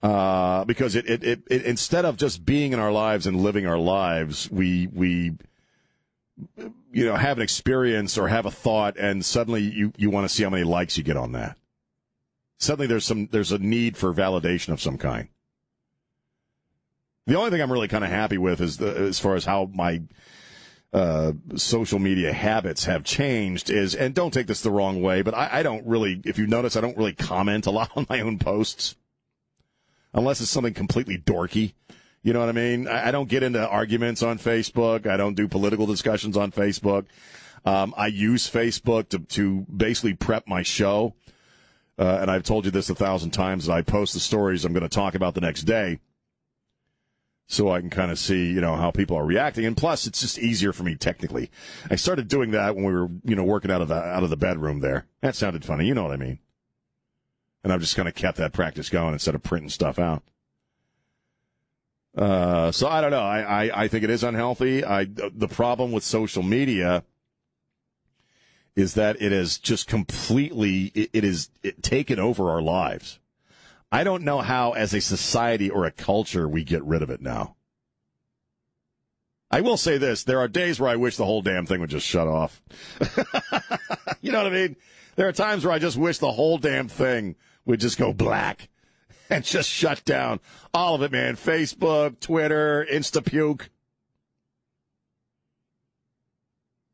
Uh, because it, it, it, it, instead of just being in our lives and living our lives, we, we, you know, have an experience or have a thought and suddenly you, you want to see how many likes you get on that suddenly there's some there's a need for validation of some kind. The only thing I'm really kind of happy with is the, as far as how my uh, social media habits have changed is, and don't take this the wrong way, but I, I don't really, if you notice, I don't really comment a lot on my own posts unless it's something completely dorky. You know what I mean? I, I don't get into arguments on Facebook. I don't do political discussions on Facebook. Um, I use Facebook to, to basically prep my show Uh, and I've told you this a thousand times I post the stories I'm going to talk about the next day so I can kind of see, you know, how people are reacting. And plus, it's just easier for me technically. I started doing that when we were, you know, working out of the out of the bedroom there. That sounded funny, you know what I mean. And I've just kind of kept that practice going instead of printing stuff out. Uh, so I don't know. I, I, I think it is unhealthy. I the problem with social media is that it has just completely it, it is it taken over our lives. I don't know how, as a society or a culture, we get rid of it now. I will say this: there are days where I wish the whole damn thing would just shut off. you know what I mean? There are times where I just wish the whole damn thing would just go black and just shut down all of it, man. Facebook, Twitter, Instapuke.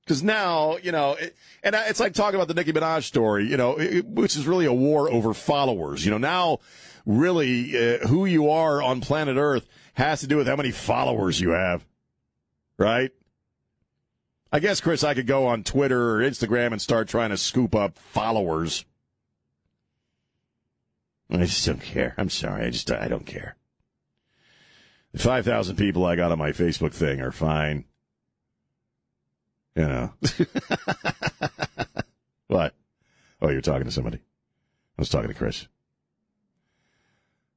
Because now, you know, it, and it's like talking about the Nicki Minaj story, you know, it, which is really a war over followers. You know, now really uh, who you are on planet Earth has to do with how many followers you have, right? I guess, Chris, I could go on Twitter or Instagram and start trying to scoop up followers. I just don't care. I'm sorry. I just, I don't care. The 5,000 people I got on my Facebook thing are fine. You know. what? Oh, you're talking to somebody. I was talking to Chris.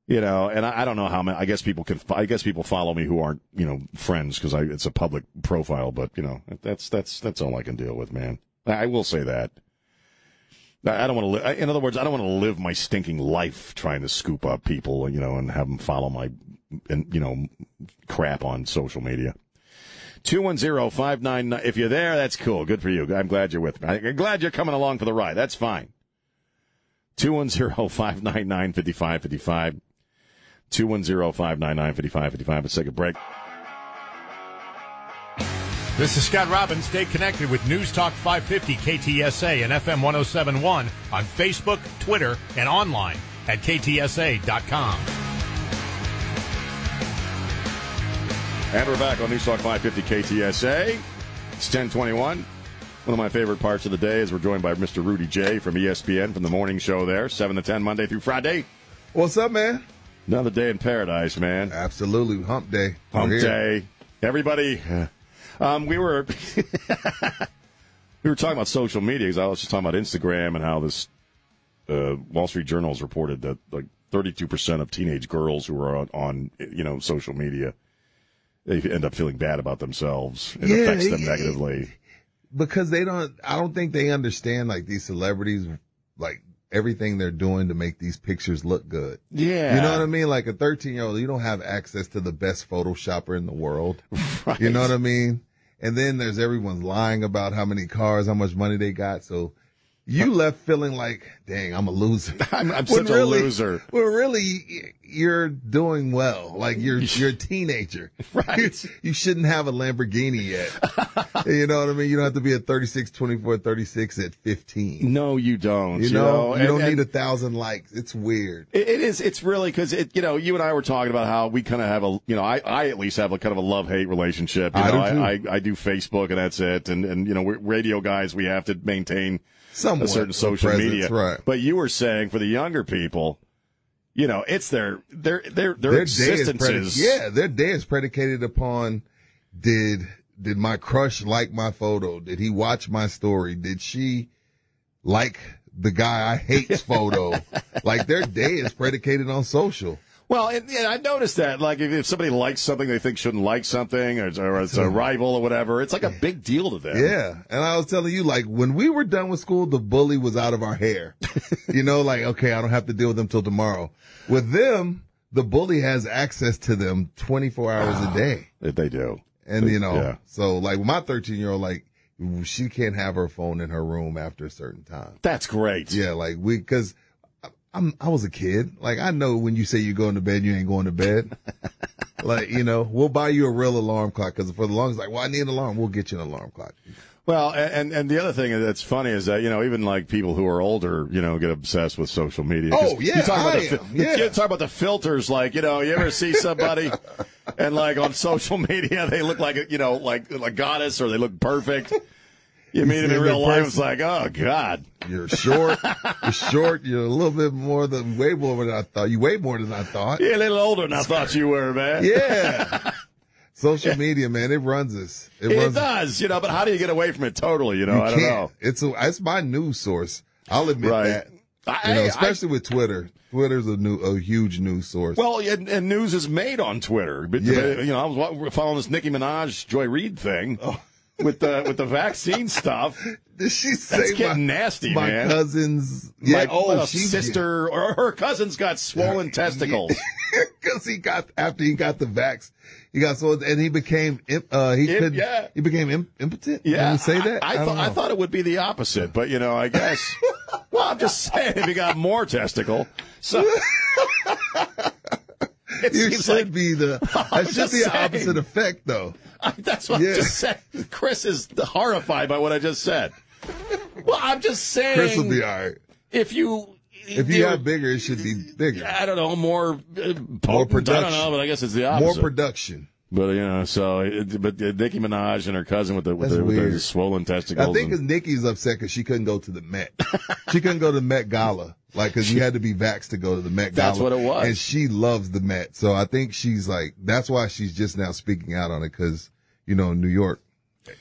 You know, and I, I don't know how many. I guess people can. I guess people follow me who aren't, you know, friends because it's a public profile. But you know, that's that's that's all I can deal with, man. I will say that. I don't want to live. In other words, I don't want to live my stinking life trying to scoop up people, you know, and have them follow my, and you know, crap on social media. 210-599. If you're there, that's cool. Good for you. I'm glad you're with me. I'm glad you're coming along for the ride. That's fine. 210-599-5555. 210-599-5555. Let's take a break. This is Scott Robbins. Stay connected with News Talk 550 KTSA and FM 1071 on Facebook, Twitter, and online at ktsa.com. And we're back on News Talk 550 KTSA. It's 1021. One of my favorite parts of the day is we're joined by Mr. Rudy J from ESPN from the morning show there, 7 to 10, Monday through Friday. What's up, man? Another day in paradise, man. Absolutely. Hump day. Hump day. Everybody, um, we were we were talking about social media because I was just talking about Instagram and how this uh, Wall Street Journal has reported that like 32% of teenage girls who are on, on you know social media they end up feeling bad about themselves. It Yeah, affects them negatively. because they don't i don't think they understand like these celebrities like everything they're doing to make these pictures look good Yeah. you know what i mean like a 13 year old you don't have access to the best photoshopper in the world you know what i mean and then there's everyone lying about how many cars how much money they got so you left feeling like dang i'm a loser I'm, I'm such really- a loser. well, really, you're doing well. Like you're you're a teenager. Right. You, you shouldn't have a Lamborghini yet. you know what I mean? You don't have to be a 36, 24, 36 at 15. No, you don't. You know, you don't and- need a thousand likes. It's weird. It, it is. It's really because it. You know, you and I were talking about how we kind of have a. You know, I, I at least have a kind of a love hate relationship. You I know, do, too. I, I, I do Facebook and that's it. And and you know, we're radio guys. We have to maintain Somewhat a certain social presence, media. right. But you were saying for the younger people, you know, it's their their their their, Their existences. predicated. Yeah, their day is predicated upon did did my crush like my photo? Did he watch my story? Did she like the guy I hate's photo? like their day is predicated on social. Well, and, and I noticed that, like, if, if somebody likes something they think shouldn't like something, or, it's- or it's a mm-hmm. rival or whatever, it's like a big deal to them. Yeah. And I was telling you, like, when we were done with school, the bully was out of our hair. you know, like, okay, I don't have to deal with them till tomorrow. With them, the bully has access to them 24 hours a ah, day. That they do. And, you know, Yeah. so like my 13 year old, like, she can't have her phone in her room after a certain time. That's great. Yeah. Like we, cause I'm, I was a kid. Like I know when you say you're going to bed, you ain't going to bed. like, you know, we'll buy you a real alarm clock. Cause for the longest, like, well, I need an alarm. We'll get you an alarm clock. Well, and and the other thing that's funny is that you know even like people who are older, you know, get obsessed with social media. Oh, yeah, you talk about I the, am. Yeah. you talk about the filters. Like you know, you ever see somebody and like on social media they look like a- you know like a goddess or they look perfect. You meet him in real life, person, it's like, oh God. You're short. you're short. You're a little bit more than way more than I thought. You weigh more than I thought. You're a little older than I thought you were, man. Yeah. Social media, man, it runs us. It, It runs does, you know, but how do you get away from it totally? You know, You I don't know. It's a, it's my news source. I'll admit Right. that. I- You know, I- especially with Twitter. Twitter's a new, a huge news source. Well, and, and news is made on Twitter. But, Yeah. You know, I was following this Nicki Minaj, Joy Reid thing Oh. With the with the vaccine stuff. Did she say That's my, getting nasty, my man. cousin's? Yeah. My oh, sister or her cousin's got swollen testicles. because he got after he got the vax, he got so and he became uh he Imp- could yeah. he became imp- impotent. Yeah, say that? I, I, don't thought I thought it would be the opposite, but you know, I guess. well, I'm just saying, if you got more testicle, so you should like be the that should be the saying. opposite effect though. I, that's what Yeah. I'm just saying. Chris is horrified by what I just said. Well, I'm just saying. Chris will be all right. If you If you got bigger, it should be bigger. I don't know, more uh, More I don't know, but I guess it's the opposite. More production. But you know, so it, but Nicki Minaj and her cousin with the with, the, with swollen testicles. I think and- Nikki's upset because she couldn't go to the Met. she couldn't go to the Met Gala, like because you had to be vaxxed to go to the Met Gala. That's what it was. And she loves the Met, so I think she's like that's why she's just now speaking out on it because you know New York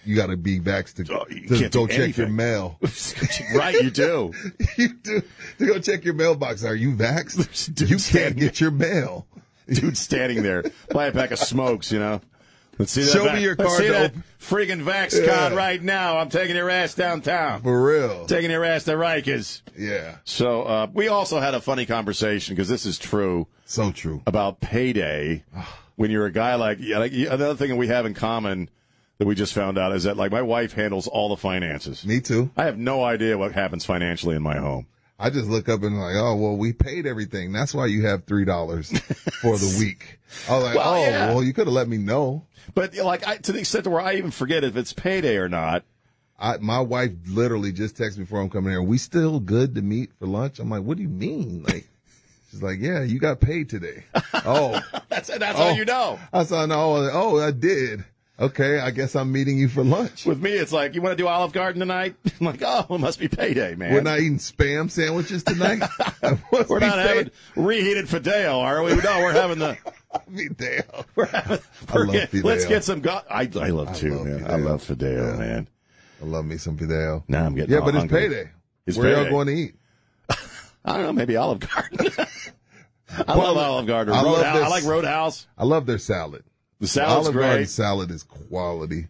you got to be vaxxed to, Oh, to go check your mail. right, you do. you do to go check your mailbox. Are you vaxxed? You can't get your mail. Dude standing there, buy a pack of smokes, you know. Let's see that. Show me vac- your Let's card see that freaking vax Yeah. card right now. I'm taking your ass downtown. For real. Taking your ass to Rikers. Yeah. So uh, we also had a funny conversation because this is true So true. about payday. when you're a guy like, yeah, like another thing that we have in common that we just found out is that like my wife handles all the finances. Me too. I have no idea what happens financially in my home. I just look up and like, oh well, we paid everything. That's why you have three dollars for the week. I was like, Well, oh yeah. well, you could have let me know. But like I, to the extent to where I even forget if it's payday or not. I, my wife literally just texted me before I'm coming here. We still good to meet for lunch? I'm like, what do you mean? Like, she's like, yeah, you got paid today. Oh, That's that's Oh. how you know. I saw no. Oh, I did. Okay, I guess I'm meeting you for lunch. With me, it's like, you want to do Olive Garden tonight? I'm like, oh, it must be payday, man. We're not eating spam sandwiches tonight. We're not paid. having reheated fideo, are we? No, we're having the. Damn. We're having. I We're love get- fideo. let's get some. Go- I I love too, love man. I love fideo, Yeah. man. I love me some fideo. Now I'm getting Yeah, but it's hungry. payday. It's Where y'all going to eat? I don't know, maybe Olive Garden. I love Olive Garden. I love Roadhouse. I like Roadhouse. I love their salad. The salad's great. salad is quality.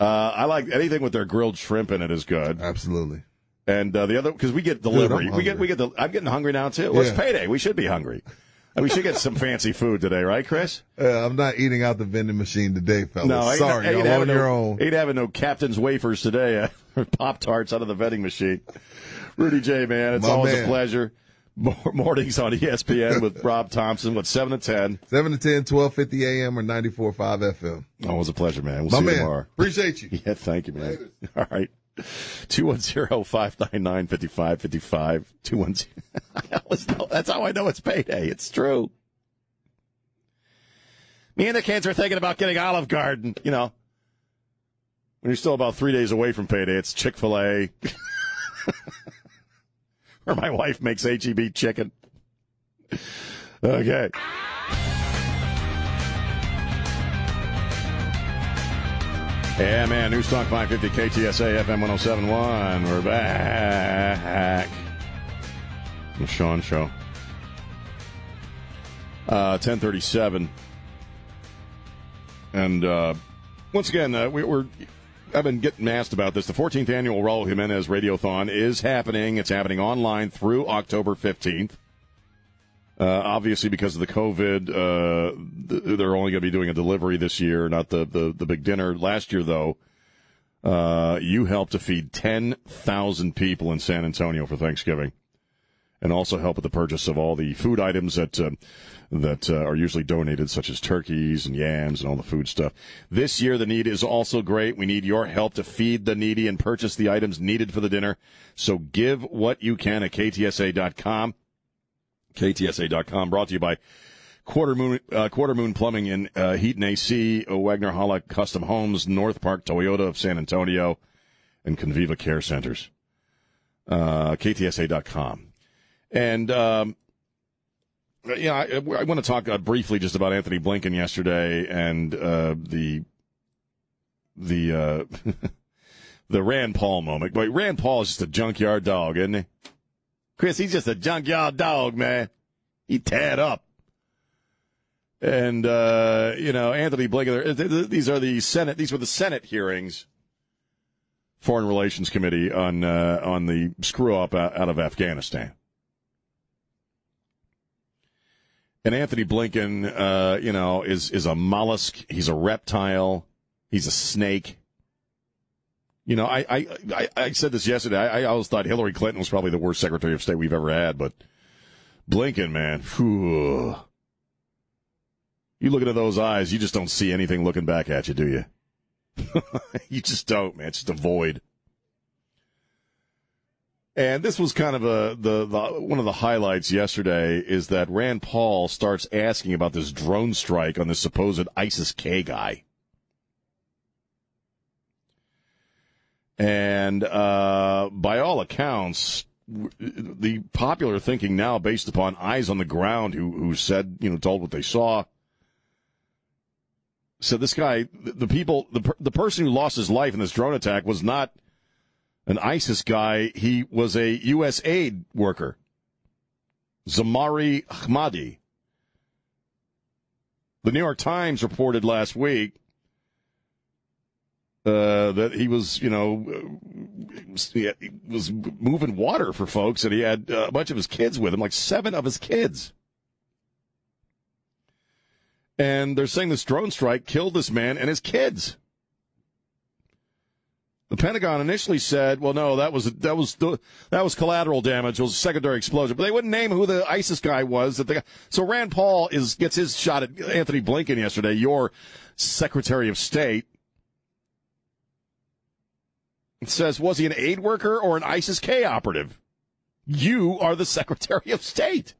Uh, I like anything with their grilled shrimp in it is good. Absolutely. And uh, the other because we get Dude, delivery. I'm we get we get the. I'm getting hungry now too. Well, it's payday. We should be hungry. We should get some fancy food today, right, Chris? Uh, I'm not eating out the vending machine today, fellas. No, ain't, sorry, ain't y'all having on your no, own. Ain't having no Captain's wafers today. Uh, Pop tarts out of the vending machine. Rudy J, man, it's My always a pleasure. Mor- Mornings on ESPN with Rob Thompson. What seven to ten? 7 to 10, 1250 AM or 94.5 FM. Always a pleasure, man. We'll My see you man, tomorrow. appreciate you. Yeah, thank you, man. All right. 210-599-5555. 210. I always know. That's how I know it's payday. It's true. Me and the kids are thinking about getting Olive Garden. You know, when you're still about three days away from payday, it's Chick-fil-A. My wife makes HEB chicken. Okay. Yeah, man. News Talk 550 KTSA FM 1071. We're back. The Sean Show. Uh, 1037. And uh, once again, uh, we, we're. I've been getting asked about this. The 14th annual Raul Jimenez Radiothon is happening. It's happening online through October 15th. Uh, obviously, because of the COVID, uh, th- they're only going to be doing a delivery this year, not the, the, the big dinner. Last year, though, uh, you helped to feed 10,000 people in San Antonio for Thanksgiving and also help with the purchase of all the food items that uh, that uh, are usually donated, such as turkeys and yams and all the food stuff. This year, the need is also great. We need your help to feed the needy and purchase the items needed for the dinner. So give what you can at ktsa.com. KTSA.com, brought to you by Quarter Moon, uh, Quarter Moon Plumbing and uh, Heat and AC, Wagner Hollock Custom Homes, North Park Toyota of San Antonio, and Conviva Care Centers. Uh, KTSA.com. And, um, yeah, I, I want to talk uh, briefly just about Antony Blinken yesterday and uh, the the uh, the Rand Paul moment. But Rand Paul is just a junkyard dog, isn't he? Chris, he's just a junkyard dog, man. He tad up. And uh, you know, Antony Blinken. These are the Senate. These were the Senate hearings, Foreign Relations Committee on uh, on the screw up out of Afghanistan. And Antony Blinken, uh, you know, is is a mollusk. He's a reptile. He's a snake. You know, I I, I, I said this yesterday. I, I, always thought Hillary Clinton was probably the worst Secretary of State we've ever had, but Blinken, man, whew. you look into those eyes, you just don't see anything looking back at you, do you? you just don't, man. It's just a void. And this was kind of a the, the one of the highlights yesterday is that Rand Paul starts asking about this drone strike on this supposed ISIS K guy. And uh, by all accounts, the popular thinking now, based upon eyes on the ground who who said you know told what they saw, said this guy, the people, the the person who lost his life in this drone attack was not an ISIS guy. He was a U.S. aid worker, Zemari Ahmadi. The New York Times reported last week uh, that he was, you know, he was moving water for folks, and he had a bunch of his kids with him, like seven of his kids. And they're saying this drone strike killed this man and his kids. The Pentagon initially said, "Well, no, that was that was that was collateral damage. It was a secondary explosion." But they wouldn't name who the ISIS guy was. That the so Rand Paul is gets his shot at Antony Blinken yesterday, your Secretary of State. It says, "Was he an aid worker or an ISIS K operative?" You are the Secretary of State.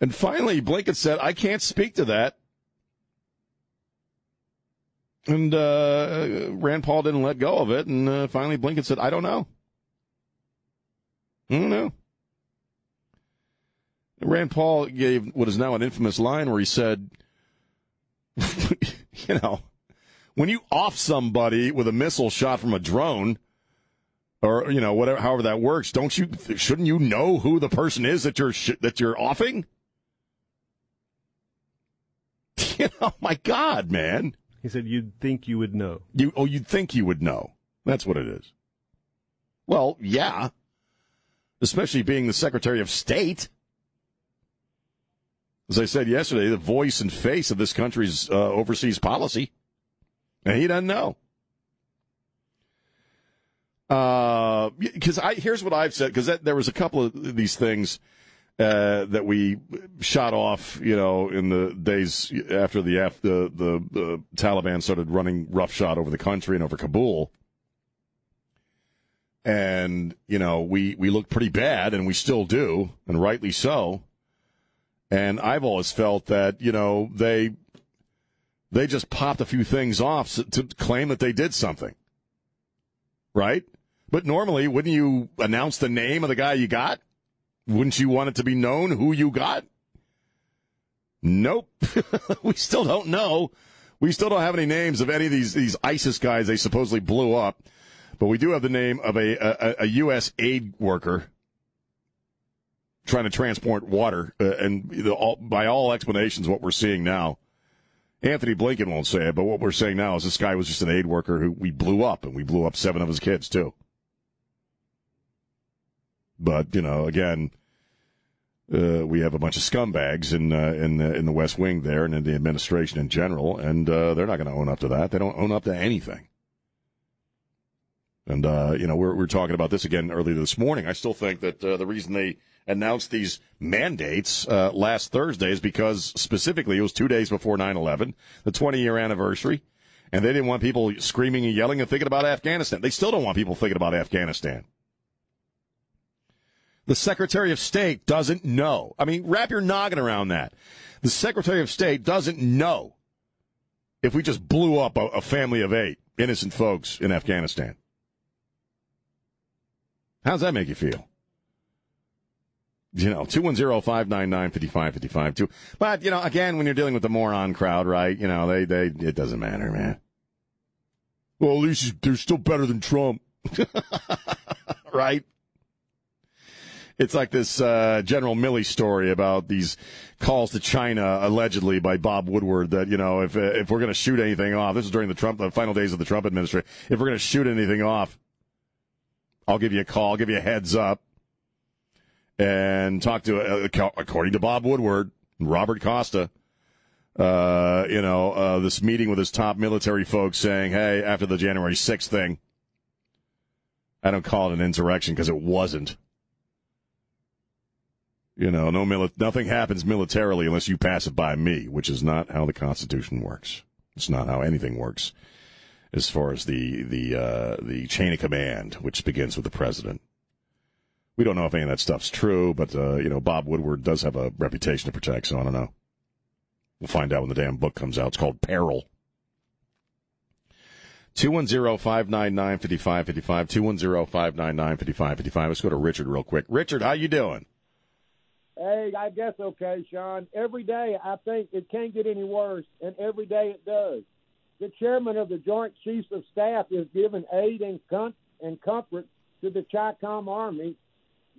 And finally, Blinken said, "I can't speak to that." And uh, Rand Paul didn't let go of it. And uh, finally, Blinken said, I don't know. I don't know. Rand Paul gave what is now an infamous line where he said, you know, when you off somebody with a missile shot from a drone, or you know whatever, however that works, don't you? Shouldn't you know who the person is that you're that you're offing? You know, my God, man. He said you'd think you would know. You oh, you'd think you would know. That's what it is. Well, yeah. Especially being the Secretary of State. As I said yesterday, the voice and face of this country's uh, overseas policy. And he doesn't know. Because uh, I here's what I've said. Because there was a couple of these things uh, that we shot off, you know, in the days after the, the, the the Taliban started running roughshod over the country and over Kabul. And you know, we we looked pretty bad, and we still do, and rightly so. And I've always felt that you know they they just popped a few things off to claim that they did something, right? But normally, wouldn't you announce the name of the guy you got? Wouldn't you want it to be known who you got? Nope. we still don't know. We still don't have any names of any of these, these ISIS guys they supposedly blew up. But we do have the name of a, a, a U.S. aid worker trying to transport water. Uh, and the, all, by all explanations, what we're seeing now, Antony Blinken won't say it, but what we're saying now is this guy was just an aid worker who we blew up, and we blew up seven of his kids, too. But you know, again, uh, we have a bunch of scumbags in uh, in the, in the West Wing there, and in the administration in general, and uh, they're not going to own up to that. They don't own up to anything. And uh, you know, we're we're talking about this again earlier this morning. I still think that uh, the reason they announced these mandates uh, last Thursday is because specifically it was two days before 9/11, the 20 year anniversary, and they didn't want people screaming and yelling and thinking about Afghanistan. They still don't want people thinking about Afghanistan. The Secretary of State doesn't know. I mean, wrap your noggin around that. The Secretary of State doesn't know if we just blew up a, a family of eight innocent folks in Afghanistan. How's that make you feel? You know, 210-599-5555. But, you know, again, when you're dealing with the moron crowd, right, you know, they, they, it doesn't matter, man. Well, at least they're still better than Trump. right? It's like this uh, General Milley story about these calls to China allegedly by Bob Woodward that you know if if we're going to shoot anything off, this is during the Trump the final days of the Trump administration. If we're going to shoot anything off, I'll give you a call, I'll give you a heads up, and talk to uh, according to Bob Woodward, Robert Costa. Uh, you know, uh, this meeting with his top military folks saying, hey, after the January 6th thing, I don't call it an insurrection because it wasn't. You know, no mili- nothing happens militarily unless you pass it by me, which is not how the Constitution works. It's not how anything works, as far as the the uh, the chain of command, which begins with the president. We don't know if any of that stuff's true, but uh, you know, Bob Woodward does have a reputation to protect, so I don't know. We'll find out when the damn book comes out. It's called Peril. 210-599-5555, 210-599-5555. Let's go to Richard real quick. Richard, how you doing? Hey, I guess okay, Sean. Every day I think it can't get any worse, and every day it does. The chairman of the Joint Chiefs of Staff is giving aid and, com- and comfort to the CHICOM Army.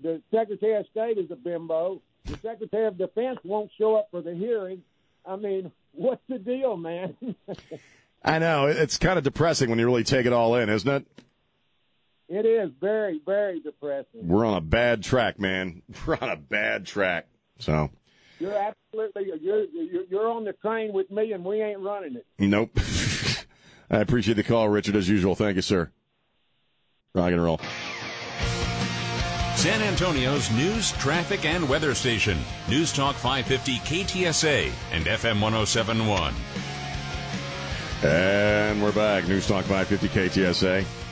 The Secretary of State is a bimbo. The Secretary of Defense won't show up for the hearing. I mean, what's the deal, man? I know. It's kind of depressing when you really take it all in, isn't it? It is very, very depressing. We're on a bad track, man. We're on a bad track. So. You're absolutely you're you're on the train with me, and we ain't running it. Nope. I appreciate the call, Richard, as usual. Thank you, sir. Rock and roll. San Antonio's news, traffic, and weather station. News Talk 550 KTSA and FM 1071. And we're back. News Talk 550 KTSA.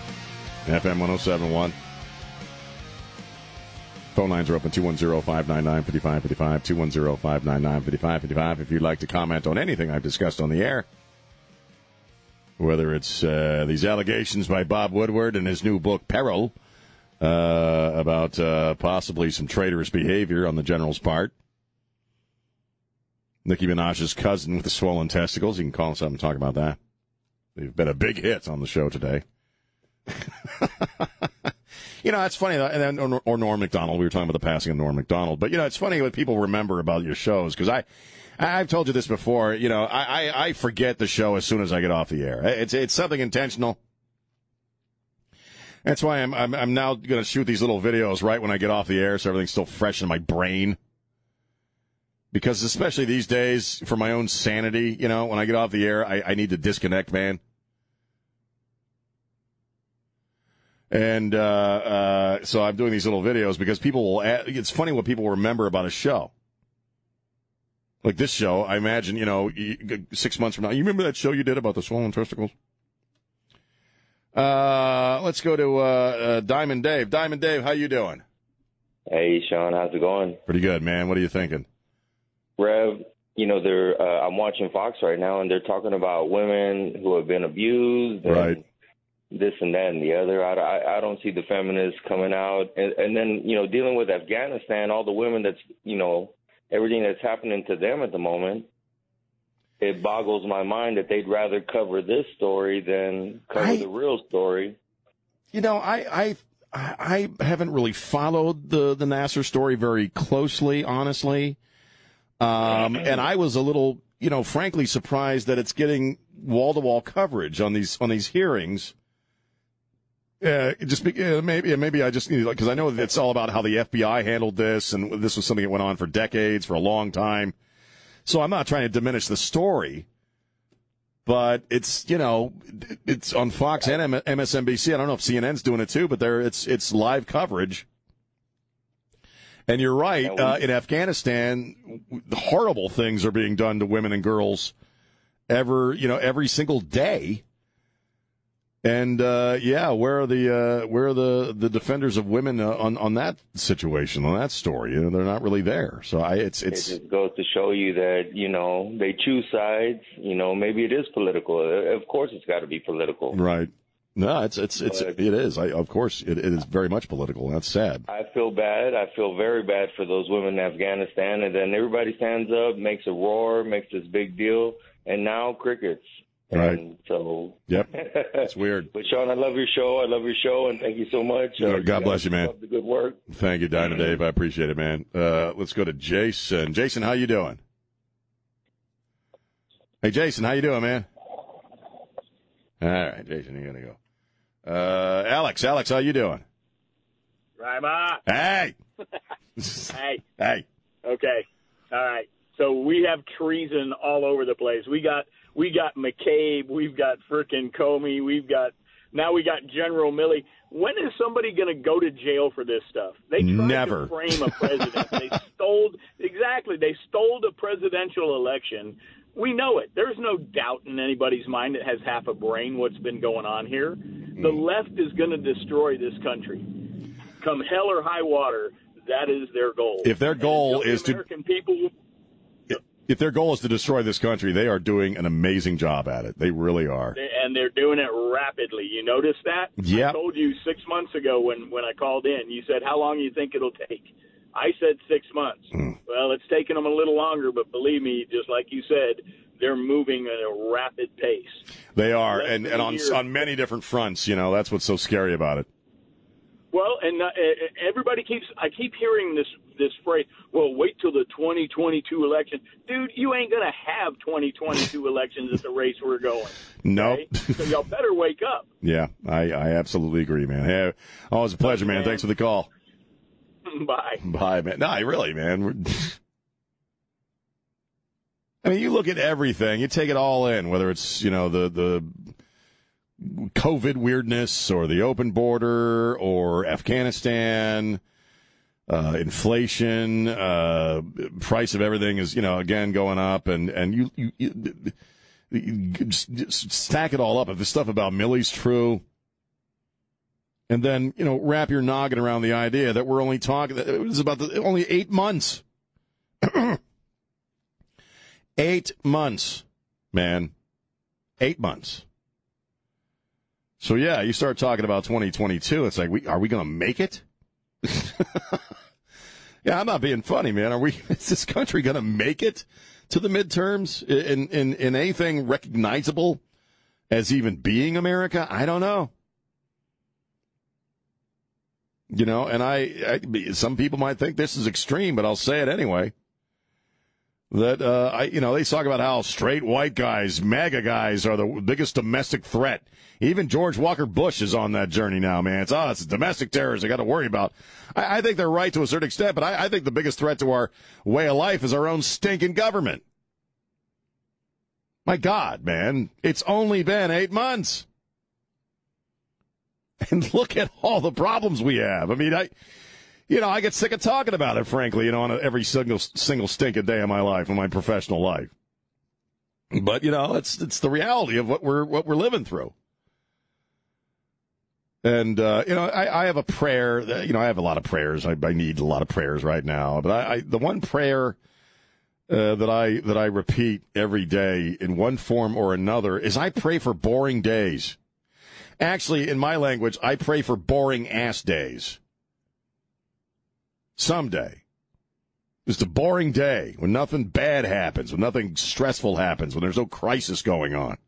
FM 1071. Phone lines are open 210 599 5555. 210 599 5555. If you'd like to comment on anything I've discussed on the air, whether it's uh, these allegations by Bob Woodward and his new book, Peril, uh, about uh, possibly some traitorous behavior on the general's part. Nicki Minaj's cousin with the swollen testicles. You can call us up and talk about that. They've been a big hit on the show today. you know, it's funny, and or, or Norm Macdonald. We were talking about the passing of Norm Macdonald, but you know, it's funny what people remember about your shows because I, I've told you this before. You know, I, I, I forget the show as soon as I get off the air. It's it's something intentional. That's why I'm I'm, I'm now going to shoot these little videos right when I get off the air, so everything's still fresh in my brain. Because especially these days, for my own sanity, you know, when I get off the air, I, I need to disconnect, man. And uh, uh, so I'm doing these little videos because people will. Add, it's funny what people remember about a show. Like this show, I imagine you know six months from now. You remember that show you did about the swollen testicles? Uh, let's go to uh, uh, Diamond Dave. Diamond Dave, how you doing? Hey, Sean, how's it going? Pretty good, man. What are you thinking? Rev, you know, they're. Uh, I'm watching Fox right now, and they're talking about women who have been abused. And, right this and that and the other. I, I, I don't see the feminists coming out, and, and then you know dealing with Afghanistan, all the women that's you know everything that's happening to them at the moment. It boggles my mind that they'd rather cover this story than cover I, the real story. You know, I I I haven't really followed the the Nassar story very closely, honestly. Um, and I was a little, you know, frankly surprised that it's getting wall to wall coverage on these on these hearings yeah, just maybe maybe I just need because I know it's all about how the FBI handled this, and this was something that went on for decades, for a long time. So I'm not trying to diminish the story, but it's you know it's on Fox and MSNBC. I don't know if CNN's doing it too, but there it's it's live coverage. And you're right. Uh, in Afghanistan, horrible things are being done to women and girls, ever you know every single day And uh, yeah, where are the uh, where are the, the defenders of women uh, on on that situation on that story? You know, they're not really there. So I, it's it's it just goes to show you that you know they choose sides. You know, maybe it is political. Of course, it's got to be political. right. No, it's it's it's it is. I, of course, it, it is very much political. That's sad. I feel bad. I feel very bad for those women in Afghanistan. And then everybody stands up, makes a roar, makes this big deal, and now crickets. Right. And so, Yep. It's weird. but Sean, I love your show. I love your show, and thank you so much. Uh, God bless you, man. Love the good work. Thank you, Diamond Dave. I appreciate it, man. Uh, let's go to Jason. Jason, how you doing? Hey, Jason, how you doing, man? All right, Jason, you're gonna go. Uh, Alex, Alex, how you doing? Right, Hey, hey. hey. Okay. All right. So we have treason all over the place. We got we got McCabe, we've got frickin' Comey, we've got now we got General Milley. When is somebody going to go to jail for this stuff? They tried Never. to frame a president. they stole exactly. They stole the presidential election. We know it. There's no doubt in anybody's mind that has half a brain what's been going on here. The hmm. left is going to destroy this country. Come hell or high water, that is their goal. If their goal is the to American people if their goal is to destroy this country, they are doing an amazing job at it. They really are. and they're doing it rapidly. You notice that? Yeah. I told you six months ago when when I called in. You said, "How long do you think it'll take?" I said six months. Hmm. Well, it's taken them a little longer, but believe me, just like you said, they're moving at a rapid pace. They are, and and on on many different fronts. You know, that's what's so scary about it. Well, and uh, everybody keeps I keep hearing this this phrase. Well, wait till the 2022 election, dude. You ain't gonna have 2022 elections at the race we're going. Nope. So y'all better wake up. Yeah, I, I absolutely agree, man. Hey, oh, always a pleasure, man. Thanks for the call. Bye. Bye, man. No, really, man. I mean, you look at everything, you take it all in, whether it's, you know, the, the COVID weirdness or the open border or Afghanistan, uh, inflation, uh, price of everything is, you know, again going up and, and you, you, you, you stack it all up. If the stuff about Milley's true, and then you know wrap your noggin around the idea that we're only talking that it was about the, only eight months. Eight months man. Eight months. So yeah you start talking about 2022 it's like we are we gonna make it yeah i'm not being funny man. Are we is this country gonna make it to the midterms in in in anything recognizable as even being america? I don't know. You know, and I, I, some people might think this is extreme, but I'll say it anyway. That uh, I, you know, they talk about how straight white guys, MAGA guys, are the biggest domestic threat. Even George Walker Bush is on that journey now, man. It's oh, it's domestic terrorists I got to worry about. I, I think they're right to a certain extent, but I, I think the biggest threat to our way of life is our own stinking government. My God, man, it's only been eight months. And look at all the problems we have. I mean, I, you know, I get sick of talking about it, frankly, you know, on every single, single stinking day of my life, of my professional life. But, you know, it's, it's the reality of what we're, what we're living through. And, uh, you know, I, I have a prayer that, you know, I have a lot of prayers. I, I need a lot of prayers right now. But I, I the one prayer, uh, that I, that I repeat every day in one form or another is I pray for boring days. Actually, in my language, I pray for boring ass days. Someday. Just a boring day when nothing bad happens, when nothing stressful happens, when there's no crisis going on.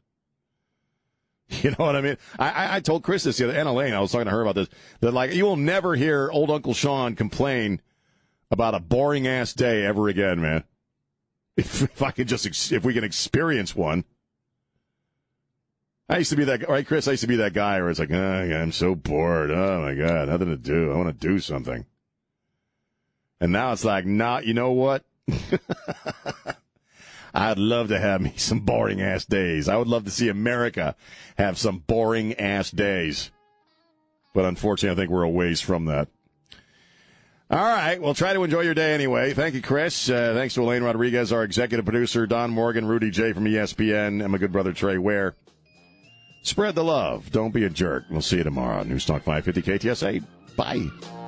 You know what I mean? I, I, I told Chris this the other, Anna Lane, I was talking to her about this, that like, you will never hear old Uncle Sean complain about a boring ass day ever again, man. If, if I could just, ex- if we can experience one. I used to be that right, Chris. I used to be that guy where it's like, oh, I'm so bored. Oh my god, nothing to do. I want to do something. And now it's like, nah, you know what? I'd love to have me some boring ass days. I would love to see America have some boring ass days. But unfortunately, I think we're a ways from that. All right. Well, try to enjoy your day anyway. Thank you, Chris. Uh, thanks to Elaine Rodriguez, our executive producer, Don Morgan, Rudy J from ESPN, and my good brother Trey Ware. Spread the love. Don't be a jerk. We'll see you tomorrow. News Talk 550 KTSA. Bye.